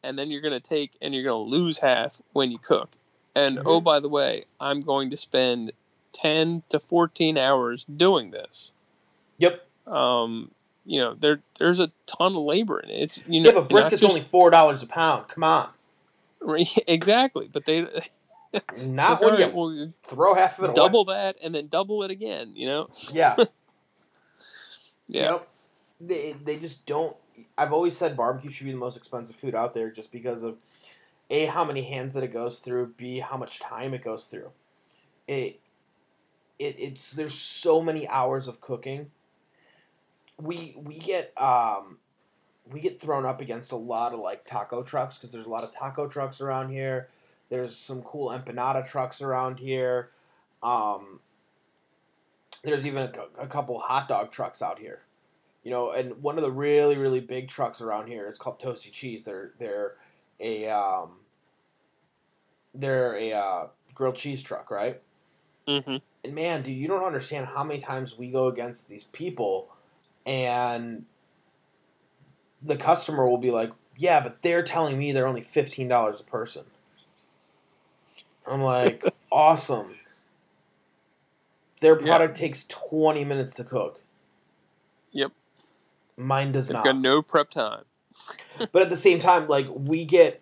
and then you're gonna take and you're gonna lose half when you cook. And oh, Mhm. by the way, I'm going to spend ten to fourteen hours doing this. yep. Um, you know, there there's a ton of labor in it. It's you know, Yeah, but brisket's just- only four dollars a pound. Come on. [LAUGHS] exactly, but they Not so, when all you well, throw half of it away. double that and then double it again. You know? Yeah. [LAUGHS] Yeah. Yep. They they just don't. I've always said barbecue should be the most expensive food out there, just because of a how many hands that it goes through, b how much time it goes through. It it it's there's so many hours of cooking. We we get um we get thrown up against a lot of like taco trucks because there's a lot of taco trucks around here. There's some cool empanada trucks around here. Um, there's even a, a couple hot dog trucks out here. You know, and one of the really really big trucks around here is called Toasty Cheese. They're they're a um, they're a uh, grilled cheese truck, right? hmm And man, dude, you don't understand how many times we go against these people, and the customer will be like, "Yeah, but they're telling me they're only fifteen dollars a person." I'm like, "Awesome." Their product takes twenty minutes to cook. Yep. Mine does They've not. got no prep time. [LAUGHS] but at the same time, like we get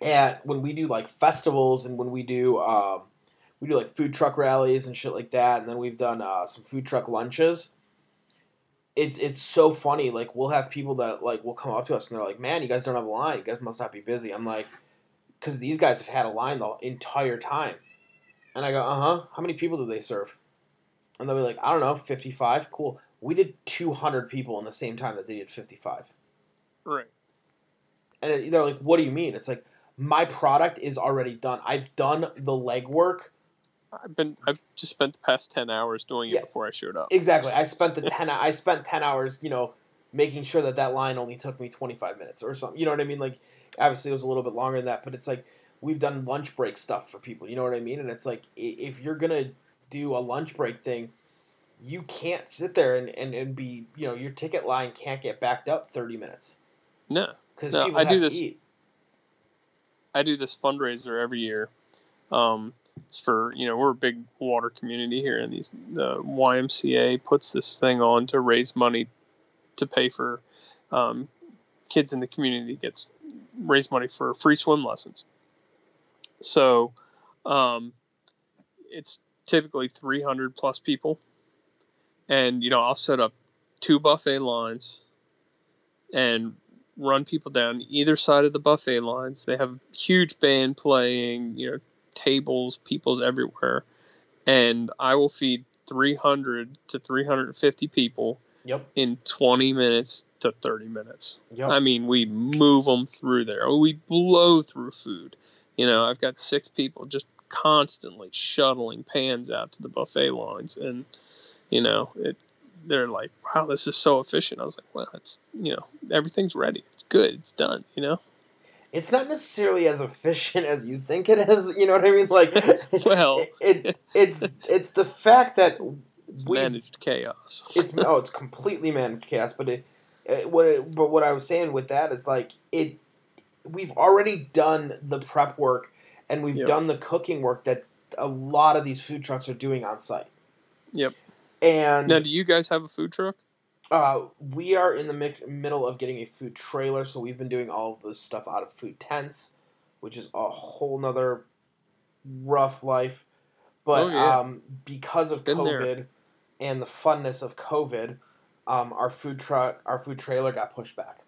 at when we do like festivals and when we do um, we do like food truck rallies and shit like that, and then we've done uh, some food truck lunches. It's it's so funny. Like we'll have people that like will come up to us and they're like, "Man, you guys don't have a line. You guys must not be busy." I'm like, "Cause these guys have had a line the entire time," and I go, "Uh huh. How many people do they serve?" And they'll be like, "I don't know, 55. Cool. We did 200 people in the same time that they did 55." Right. And they're like, "What do you mean?" It's like my product is already done. I've done the legwork. I've been I've just spent the past ten hours doing Yeah. it before I showed up. Exactly. I spent the [LAUGHS] ten. I spent ten hours. You know, making sure that that line only took me twenty five minutes or something. You know what I mean? Like, obviously it was a little bit longer than that, but it's like we've done lunch break stuff for people. You know what I mean? And it's like if you're gonna do a lunch break thing, you can't sit there and, and, and be you know your ticket line can't get backed up thirty minutes No, because No, people I have do to this- eat. I do this fundraiser every year. Um, it's for you know we're a big water community here, and these the YMCA puts this thing on to raise money to pay for um, kids in the community gets raise money for free swim lessons. So um, it's typically 300 plus people, and you know I'll set up two buffet lines and run people down either side of the buffet lines. They have huge band playing, you know, tables, people's everywhere, and I will feed 300 to 350 people Yep. in 20 minutes to 30 minutes. Yep. I mean, we move them through there. Oh, we blow through food. You know, I've got six people just constantly shuttling pans out to the buffet lines, and you know, it. They're like, "Wow, this is so efficient." I was like, "Well, it's you know, everything's ready. It's good. It's done." You know. it's not necessarily as efficient as you think it is. You know what I mean? Like, [LAUGHS] Well, it, it it's it's the fact that It's we managed chaos. it's [LAUGHS] oh it's completely managed chaos. But it, it what it, but what I was saying with that is like it we've already done the prep work and we've Yep. done the cooking work that a lot of these food trucks are doing on site. Yep. And now, do you guys have a food truck? Uh, we are in the mix, middle of getting a food trailer, so we've been doing all of this stuff out of food tents, which is a whole nother rough life. But Oh, yeah. um, because of Been there. COVID and the funness of COVID, um, our food truck, our food trailer got pushed back.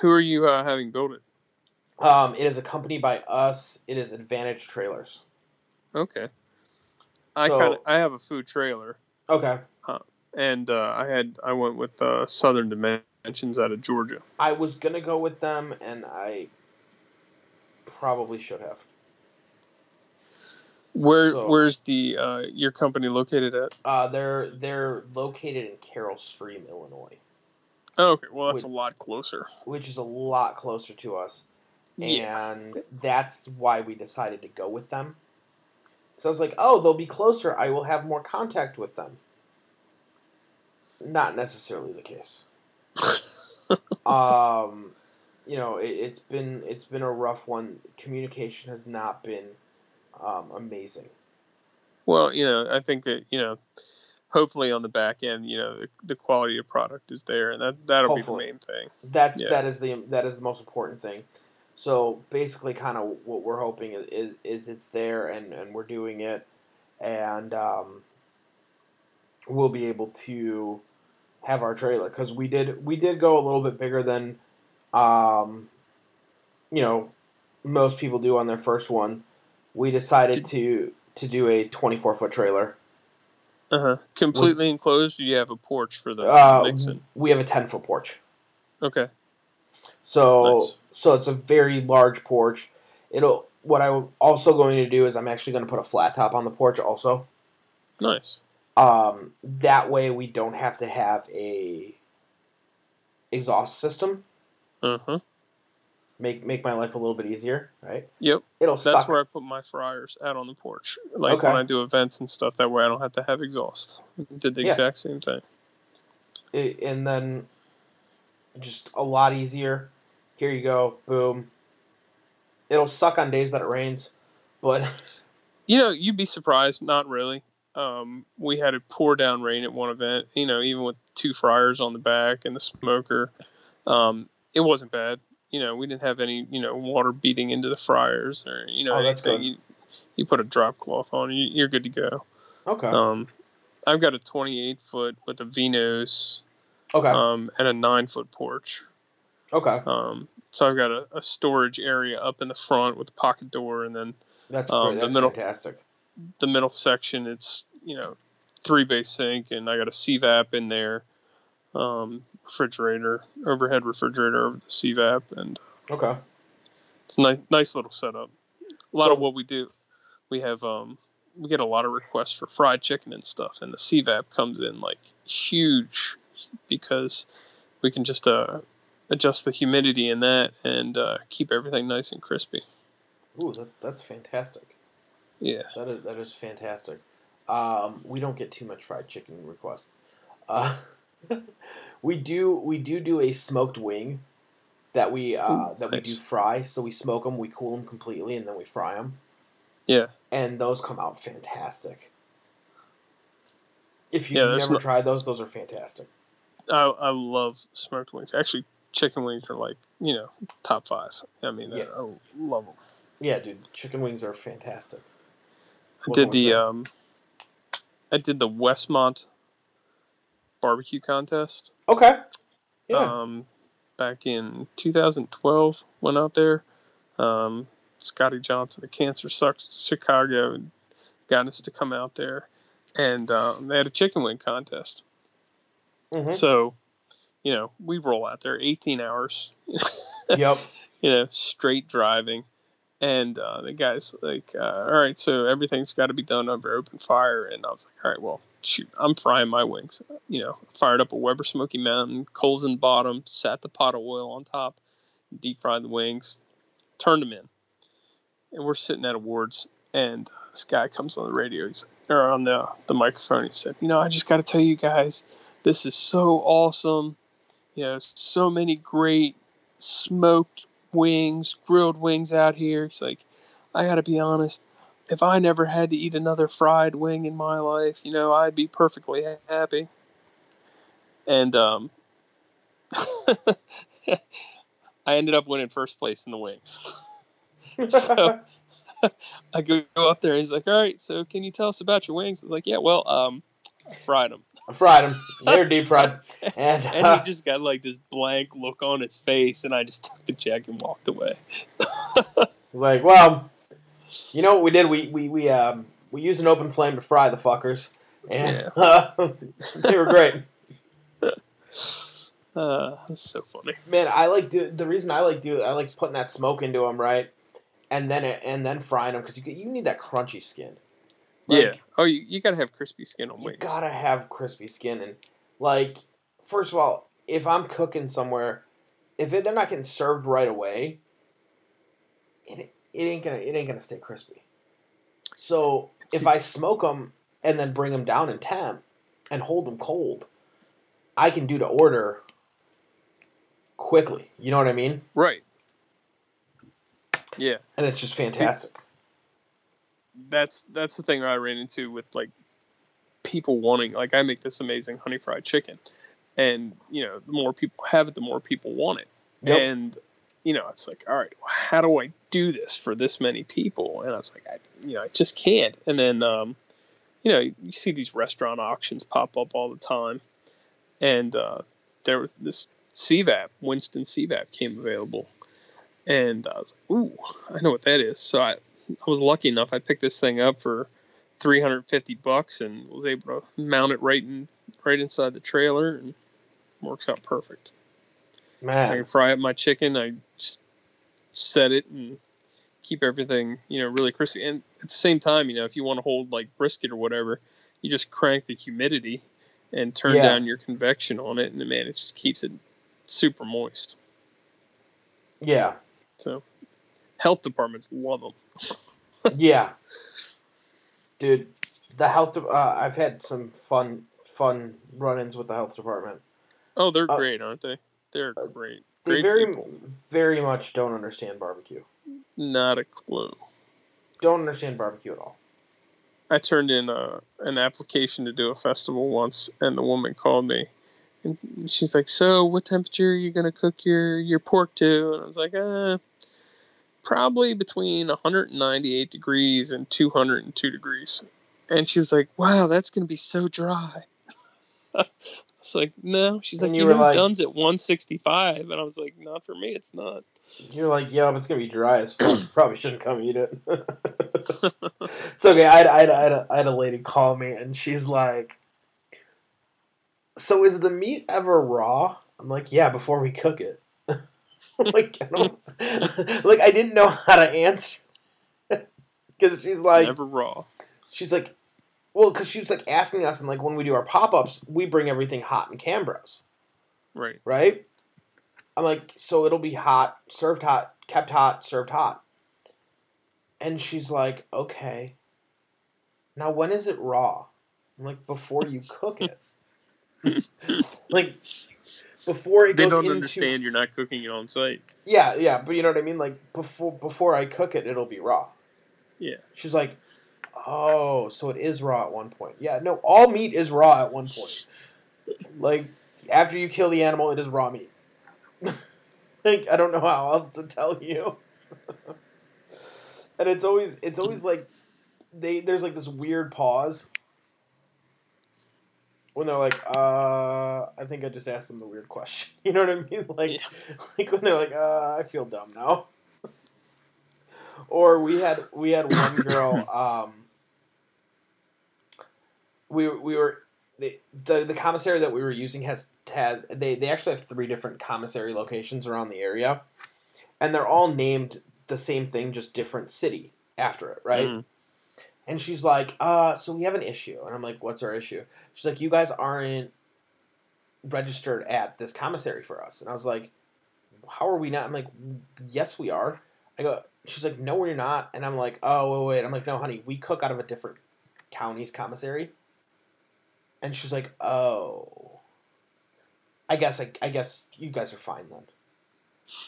Who are you uh, having build it? Um, it is a company by us. It is Advantage Trailers. Okay. I So- kind of I have a food trailer, Okay, and uh, I had I went with uh, Southern Dimensions out of Georgia. I was gonna go with them, and I probably should have. Where So- where's the uh, your company located at? Uh, they're they're located in Carol Stream, Illinois. Oh, okay, well that's Would- a lot closer. which is a lot closer to us. Yeah. And that's why we decided to go with them. So I was like, oh, they'll be closer. I will have more contact with them. Not necessarily the case. [LAUGHS] um, you know, it, it's been it's been a rough one. Communication has not been um, amazing. Well, you know, I think that you know, hopefully on the back end, you know, the, the quality of product is there, and that that'll Hopefully. be the main thing. That's Yeah. that is the that is the most important thing. So basically, kind of what we're hoping is, is, is it's there and, and we're doing it, and um, we'll be able to have our trailer because we did we did go a little bit bigger than, um, you know, most people do on their first one. We decided to to do a twenty four foot trailer. Uh huh. Completely enclosed. Or you have a porch for the Uh, Mixon. we have a ten foot porch. Okay. So Nice. so it's a very large porch. It'll what I'm also going to do is I'm actually going to put a flat top on the porch also. Nice. Um, that way we don't have to have a exhaust system. Uh huh. Make make my life a little bit easier, right? Yep. It'll That's suck. where I put my fryers out on the porch. Like Okay. when I do events and stuff. That way I don't have to have exhaust. Did the Yeah. exact same thing. it, and then just a lot easier. Here you go, boom. It'll suck on days that it rains, but [LAUGHS] You know, you'd be surprised. Not really. Um, we had it pour down rain at one event. You know, even with two fryers on the back and the smoker, um, it wasn't bad. You know, we didn't have any you know water beating into the fryers or you know Oh, that's anything. good. You, you put a drop cloth on, you, you're good to go. okay, Um, I've got a 28 foot with a V-nose okay, um, and a nine foot porch. okay. Um, so I've got a, a storage area up in the front with a pocket door, and then That's um, great. the That's middle- fantastic. the middle section it's you know three bay sink, and I got a CVAP in there, um, refrigerator, overhead refrigerator over the CVAP, and Okay. it's a nice, nice little setup. A lot of what we do, we have um, we get a lot of requests for fried chicken and stuff, and the CVAP comes in like huge because we can just uh, adjust the humidity in that and uh, keep everything nice and crispy. Ooh, that, that's fantastic. Yeah. That is that is fantastic. Um, we don't get too much fried chicken requests. Uh, [LAUGHS] [LAUGHS] we do we do do a smoked wing that we uh, Ooh, that we do fry. So we smoke them, we cool them completely, and then we fry them. Yeah. and those come out fantastic. If you've Yeah, never no- tried those, those are fantastic. I, I love smoked wings. Actually, chicken wings are like, you know, top five. I mean, Yeah. I love them. Yeah, dude, chicken wings are fantastic. I did the um, I did the Westmont barbecue contest. Okay. Yeah. Um, back in 2012, went out there. Um, Scotty Johnson, the Cancer Sucks Chicago, got us to come out there, and um, they had a chicken wing contest. Mhm. So, you know, we roll out there 18 hours. [LAUGHS] Yep. you know, straight driving. And uh, the guy's like, uh, all right, so everything's got to be done over open fire. And I was like, all right, well, shoot, I'm frying my wings. You know, fired up a Weber Smoky Mountain, coals in the bottom, sat the pot of oil on top, deep fried the wings, turned them in. And we're sitting at awards, and this guy comes on the radio, he's or on the the microphone. He said, you know, I just got to tell you guys, this is so awesome. You know, so many great smoked wings, grilled wings out here. It's like, I gotta be honest, if I never had to eat another fried wing in my life, you know, I'd be perfectly happy. And um, [LAUGHS] I ended up winning first place in the wings. [LAUGHS] [LAUGHS] so I go up there and he's like, "All right, so can you tell us about your wings?" I was like, "Yeah, well, um, I fried them." I fried them. They're deep fried. [LAUGHS] And, and uh, he just got like this blank look on his face, and I just took the check and walked away. [LAUGHS] like, well, you know what we did? We we we um we used an open flame to fry the fuckers, and uh, [LAUGHS] they were great. Uh, that's so funny. Man, I like do the reason I like do I like putting that smoke into them, right? And then it, and then frying them because you you need that crunchy skin. Like, yeah. Oh, you, you gotta have crispy skin on you wings. gotta have crispy skin and like first of all if i'm cooking somewhere if it, they're not getting served right away it, it ain't gonna it ain't gonna stay crispy so if i smoke them and then bring them down in temp and hold them cold i can do to order quickly you know what i mean Right. Yeah, and it's just fantastic that's that's the thing I ran into with like people wanting like I make this amazing honey fried chicken, and you know the more people have it, the more people want it. Yep. And you know, it's like, all right, how do I do this for this many people? And I was like, I, you know, I just can't. And then, um, you know, you see these restaurant auctions pop up all the time, and uh, there was this CVAP, Winston CVAP came available, and I was like, ooh, I know what that is. So I, I was lucky enough. I picked this thing up for 350 bucks and was able to mount it right in right inside the trailer and works out perfect. Man, I can fry up my chicken. I just set it and keep everything, you know, really crispy. And at the same time, you know, if you want to hold like brisket or whatever, you just crank the humidity and turn Yeah. down your convection on it, and man, it just keeps it super moist. yeah, So, health departments love them. Yeah, dude. The health. de- Uh, I've had some fun, fun run-ins with the health department. Oh, they're Uh, great, aren't they? They're uh, great. They Great very, people. very much don't understand barbecue. Not a clue. Don't understand barbecue at all. I turned in a, an application to do a festival once, and the woman called me, and she's like, "So, what temperature are you gonna cook your your pork to?" And I was like, "Uh, probably between 198 degrees and 202 degrees." And she was like, "Wow, that's gonna be so dry." [LAUGHS] I was like, "No." She's And like, you "You, were know, like- Dunn's at 165," and I was like, "Not for me. It's not." You're like, yeah, but it's gonna be dry as fuck. Probably shouldn't come eat it. [LAUGHS] it's okay. I had, I, had, I, had a, I had a lady call me, and she's like, "So is the meat ever raw?" I'm like, "Yeah, before we cook it." [LAUGHS] like, I [LAUGHS] like I didn't know how to answer [LAUGHS] because she's It's like, never raw. she's like, well, because she was like asking us, and like when we do our pop ups, we bring everything hot in Cambros Right. right? I'm like, so it'll be hot, served hot, kept hot, served hot. And she's like, okay. Now, when is it raw? I'm like, before you cook it. like, before it They goes don't into understand you're not cooking it on site. yeah, yeah, but you know what I mean. Like before before I cook it, it'll be raw. Yeah. She's like, oh, so it is raw at one point. Yeah, no, all meat is raw at one point. Like after you kill the animal, it is raw meat. [LAUGHS] like I don't know how else to tell you. [LAUGHS] and it's always it's always like they there's like this weird pause when they're like, uh, I think I just asked them the weird question. [LAUGHS] You know what I mean? Like, Yeah. [LAUGHS] like when they're like, uh, I feel dumb now. or we had we had one girl. [LAUGHS] Um, we we were the, the the commissary that we were using has has they they actually have three different commissary locations around the area, and they're all named the same thing, just different city after it, right? Mhm. And she's like, uh, so we have an issue. And I'm like, what's our issue? She's like, you guys aren't registered at this commissary for us. And I was like, how are we not? I'm like, yes, we are. I go, she's like, no, we're not. And I'm like, oh, wait, wait. I'm like, no, honey, we cook out of a different county's commissary. And she's like, oh. I guess, I, I guess you guys are fine then.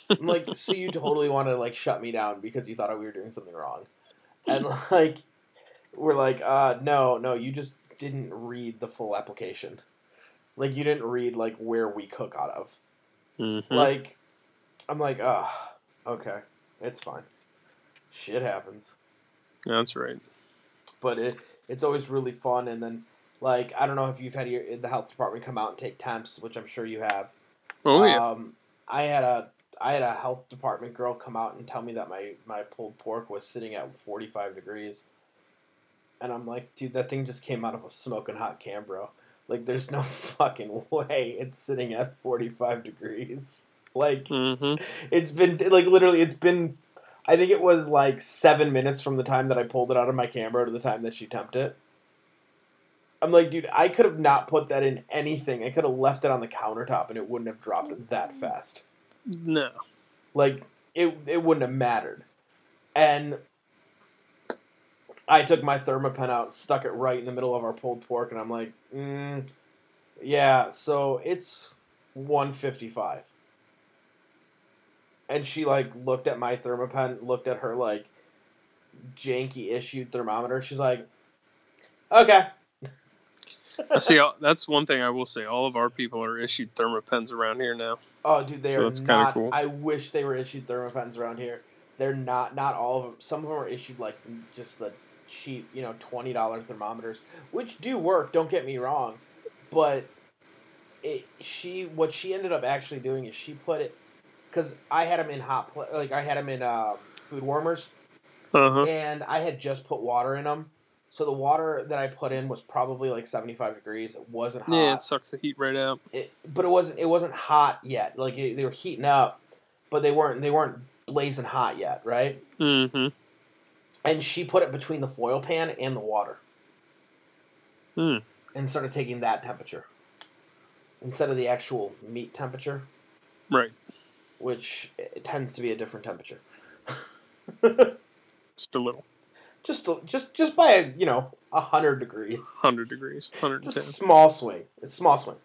I'm like, so you totally want to like shut me down because you thought we were doing something wrong, and like, we're like, uh, no, no, you just didn't read the full application, like you didn't read like where we cook out of. Mhm. Like, I'm like, ah, okay, it's fine. Shit happens, That's right. but it it's always really fun. And then, like, I don't know if you've had your the health department come out and take temps, which I'm sure you have. Oh yeah. Um, I had a I had a health department girl come out and tell me that my my pulled pork was sitting at 45 degrees, and I'm like, dude, that thing just came out of a smoking hot can, bro. Like, there's no [LAUGHS] fucking way it's sitting at 45 degrees. Like, hmm it's been like literally, it's been. I think it was like seven minutes from the time that I pulled it out of my Cambro to the time that she temped it. I'm like, dude, I could have not put that in anything. I could have left it on the countertop and it wouldn't have dropped that fast. No. Like it, it wouldn't have mattered. And I took my Thermapen out, stuck it right in the middle of our pulled pork, and I'm like, mm, yeah. So it's 155. And she like looked at my Thermapen, looked at her like janky issued thermometer. She's like, okay. [LAUGHS] See, uh, that's one thing I will say. All of our people are issued Thermapens around here now. Oh, dude, they So are that's not. cool. I wish they were issued Thermapens around here. They're not. Not all of them. Some of them are issued like just the cheap, you know, twenty dollar thermometers, which do work. Don't get me wrong, but it she what she ended up actually doing is she put it because I had them in hot like I had them in uh, food warmers Uh huh. and I had just put water in them. So the water that I put in was probably like seventy five degrees. It wasn't hot Yeah, it sucks the heat right out. it, but it wasn't it wasn't hot yet. Like it, they were heating up, but they weren't they weren't blazing hot yet, right? Mm-hmm. And she put it between the foil pan and the water, Hmm. and started taking that temperature instead of the actual meat temperature, Right. which it tends to be a different temperature. [LAUGHS] Just a little. just just just by a you know a hundred degrees, Hundred degrees. Hundred just small swing. It's small swing.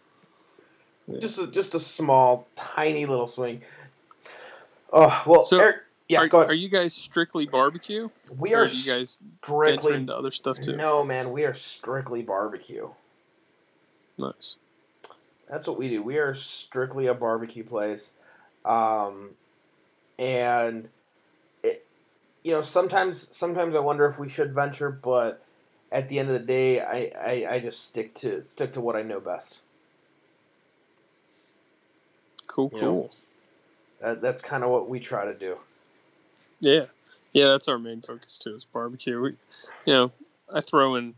Yeah. Just a, just a small, tiny little swing. Oh well, So, Eric, yeah, are, go ahead. are you guys strictly barbecue? we or are are you guys strictly venture into other stuff too? No, man, we are strictly barbecue. Nice. That's what we do. We are strictly a barbecue place, um, and it, you know, sometimes sometimes I wonder if we should venture, but at the end of the day, I, I, I just stick to stick to what I know best. Cool. You Cool. know? That, that's kind of what we try to do. Yeah, yeah, that's our main focus too. Is barbecue. We, you know, I throw in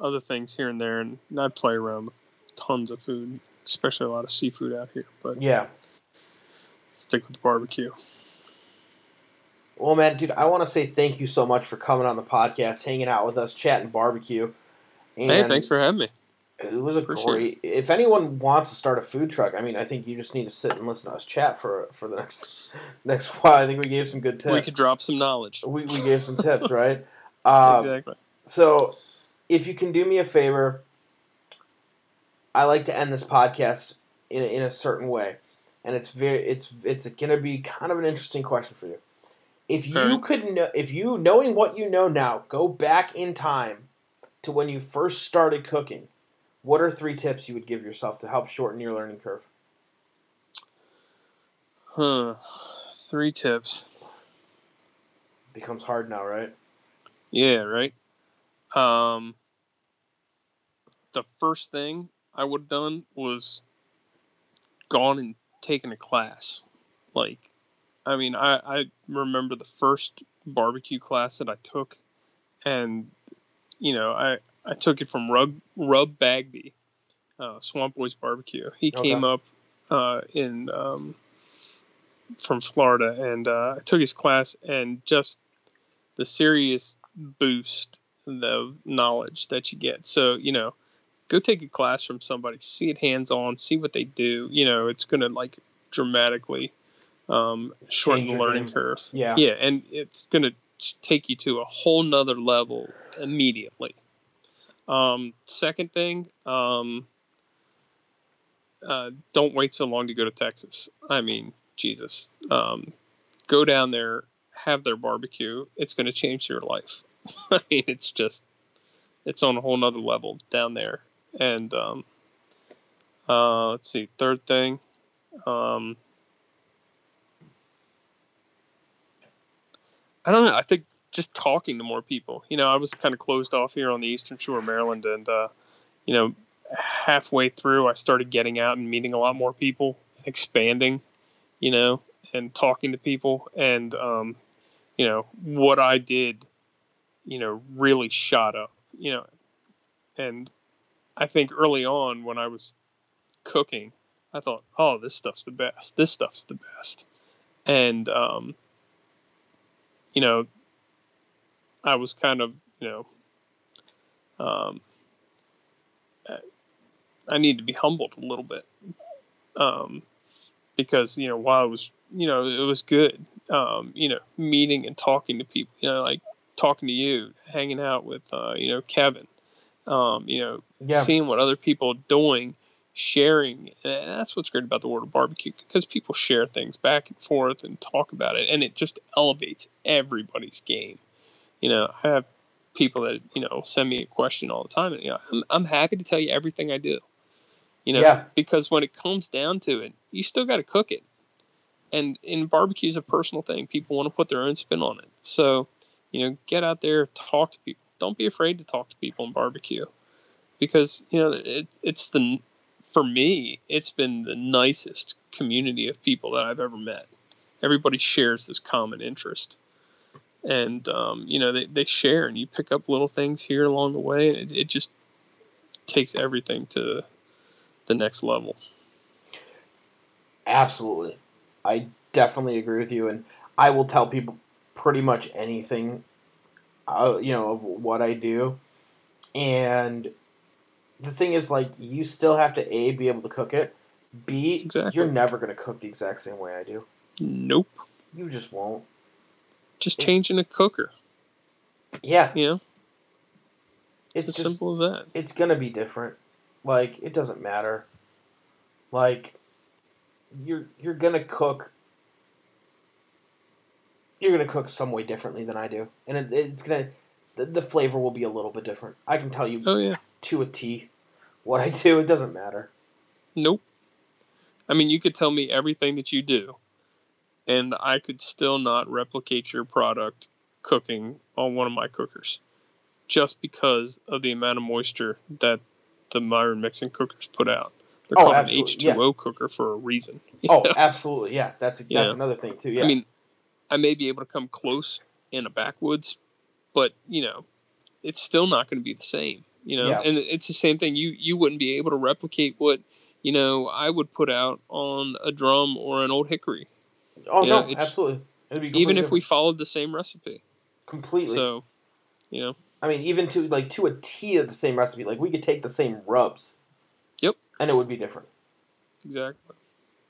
other things here and there, and I play around with tons of food, especially a lot of seafood out here. But Yeah. stick with barbecue. Well, man, dude, I want to say thank you so much for coming on the podcast, hanging out with us, chatting barbecue. And hey, thanks for having me. It was a great. If anyone wants to start a food truck, I mean, I think you just need to sit and listen to us chat for for the next [LAUGHS] next while. I think we gave some good tips. We could drop some knowledge. we, we gave some tips, [LAUGHS] right? Um, exactly. So, if you can do me a favor, I like to end this podcast in a, in a certain way, and it's very it's it's gonna be kind of an interesting question for you. If you Alright. could know, if you knowing what you know now, go back in time to when you first started cooking, what are three tips you would give yourself to help shorten your learning curve? Huh. Three tips. becomes hard now, right? Yeah, right. Um, the first thing I would have done was gone and taken a class. Like, I mean, I, I remember the first barbecue class that I took, and you know, I I took it from Rub Rub Bagby, uh, Swamp Boys Barbecue. He Okay. came up uh, in um, from Florida, and uh, I took his class, and just the serious boost the knowledge that you get. So, you know, go take a class from somebody, see it hands on, see what they do. You know, it's going to like dramatically um, shorten the learning game. curve. Yeah. Yeah. And it's going to take you to a whole nother level immediately. Um, second thing, um, uh, don't wait so long to go to Texas. I mean, Jesus. Um, go down there, have their barbecue. It's going to change your life. [LAUGHS] I mean, it's just, it's on a whole nother level down there. And um, uh, let's see, third thing. Um, I don't know. I think just talking to more people. You know, I was kind of closed off here on the Eastern Shore of Maryland, and uh, you know, halfway through, I started getting out and meeting a lot more people, expanding, you know, and talking to people, and um, you know, what I did, you know, really shot up, you know, and I think early on when I was cooking, I thought, oh, this stuff's the best. This stuff's the best, and um, you know, I was kind of, you know, um, I- need to be humbled a little bit, um, because you know while I was, you know, it was good, um, you know, meeting and talking to people, you know, like talking to you, hanging out with, uh, you know, Kevin, um, you know, Yeah. seeing what other people are doing, sharing. And that's what's great about the world of barbecue because people share things back and forth and talk about it, and it just elevates everybody's game. You know, I have people that you know send me a question all the time, and you know, I'm I'm happy to tell you everything I do. You know, Yeah. because when it comes down to it, you still got to cook it. And in barbecue is a personal thing. People want to put their own spin on it. So, you know, get out there, talk to people. Don't be afraid to talk to people in barbecue, because you know it, it's the for me it's been the nicest community of people that I've ever met. Everybody shares this common interest, and um, you know they, they share, and you pick up little things here along the way, and it, it just takes everything to the next level. Absolutely. I definitely agree with you, and I will tell people pretty much anything, uh, you know, of what I do. And the thing is, like, you still have to A, be able to cook it, B, Exactly. you're never going to cook the exact same way I do. Nope. You just won't. Just changing a cooker. Yeah, You know, it's it's as just simple as that. it's gonna be different. Like it doesn't matter. Like you're you're gonna cook. You're gonna cook some way differently than I do, and it, it's gonna the, the flavor will be a little bit different. I can tell you Oh yeah. to a T what I do. It doesn't matter. Nope. I mean, you could tell me everything that you do, and I could still not replicate your product cooking on one of my cookers, just because of the amount of moisture that the Myron Mixon cookers put out. They're Oh, called an H2O cooker for a reason. [LAUGHS] Oh, know? absolutely, yeah. That's that's Yeah. another thing too. Yeah. I mean, I may be able to come close in a backwoods, but you know, it's still not going to be the same. You know, Yeah. and it's the same thing. You you wouldn't be able to replicate what you know I would put out on a drum or an old hickory, oh you no, know, absolutely. It'd be even if we followed the same recipe. completely. So, you know, I mean, even to like to a T of the same recipe. Like we could take the same rubs. Yep. And it would be different. exactly.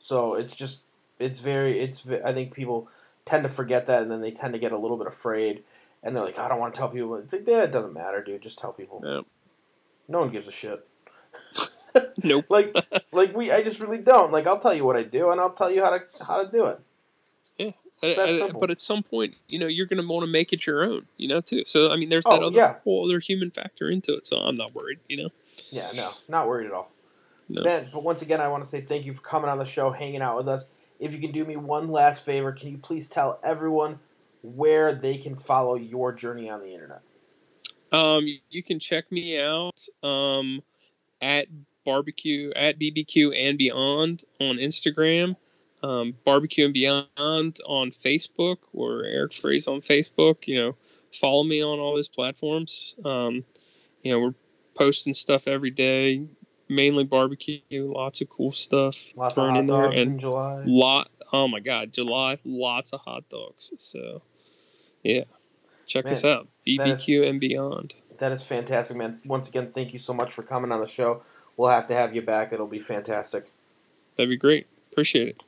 So it's just it's very it's I think people tend to forget that and then they tend to get a little bit afraid and they're like I don't want to tell people. It's like yeah, it doesn't matter, dude. Just tell people. Yeah. No one gives a shit. [LAUGHS] Nope. [LAUGHS] Like [LAUGHS] like we I just really don't. Like I'll tell you what I do and I'll tell you how to how to do it. At- that at- simple. but at some point, you know, you're going to want to make it your own, you know, too. So, I mean, there's Oh, that other yeah. whole other human factor into it. So I'm not worried, you know. Yeah, no, not worried at all. No. Man, but once again, I want to say thank you for coming on the show, hanging out with us. If you can do me one last favor, can you please tell everyone where they can follow your journey on the internet? Um, you- you can check me out um, at barbecue at BBQ and beyond on Instagram, um, barbecue and beyond on Facebook or Eric Phrase on Facebook. You know, follow me on all those platforms. Um, you know, we're posting stuff every day, mainly barbecue, lots of cool stuff Lots of thrown hot in there, dogs in and July. lot. Oh my God, July, lots of hot dogs. So, yeah, check us out, that is- BBQ and beyond. That is fantastic, man. Once again, thank you so much for coming on the show. We'll have to have you back. It'll be fantastic. That'd be great. Appreciate it.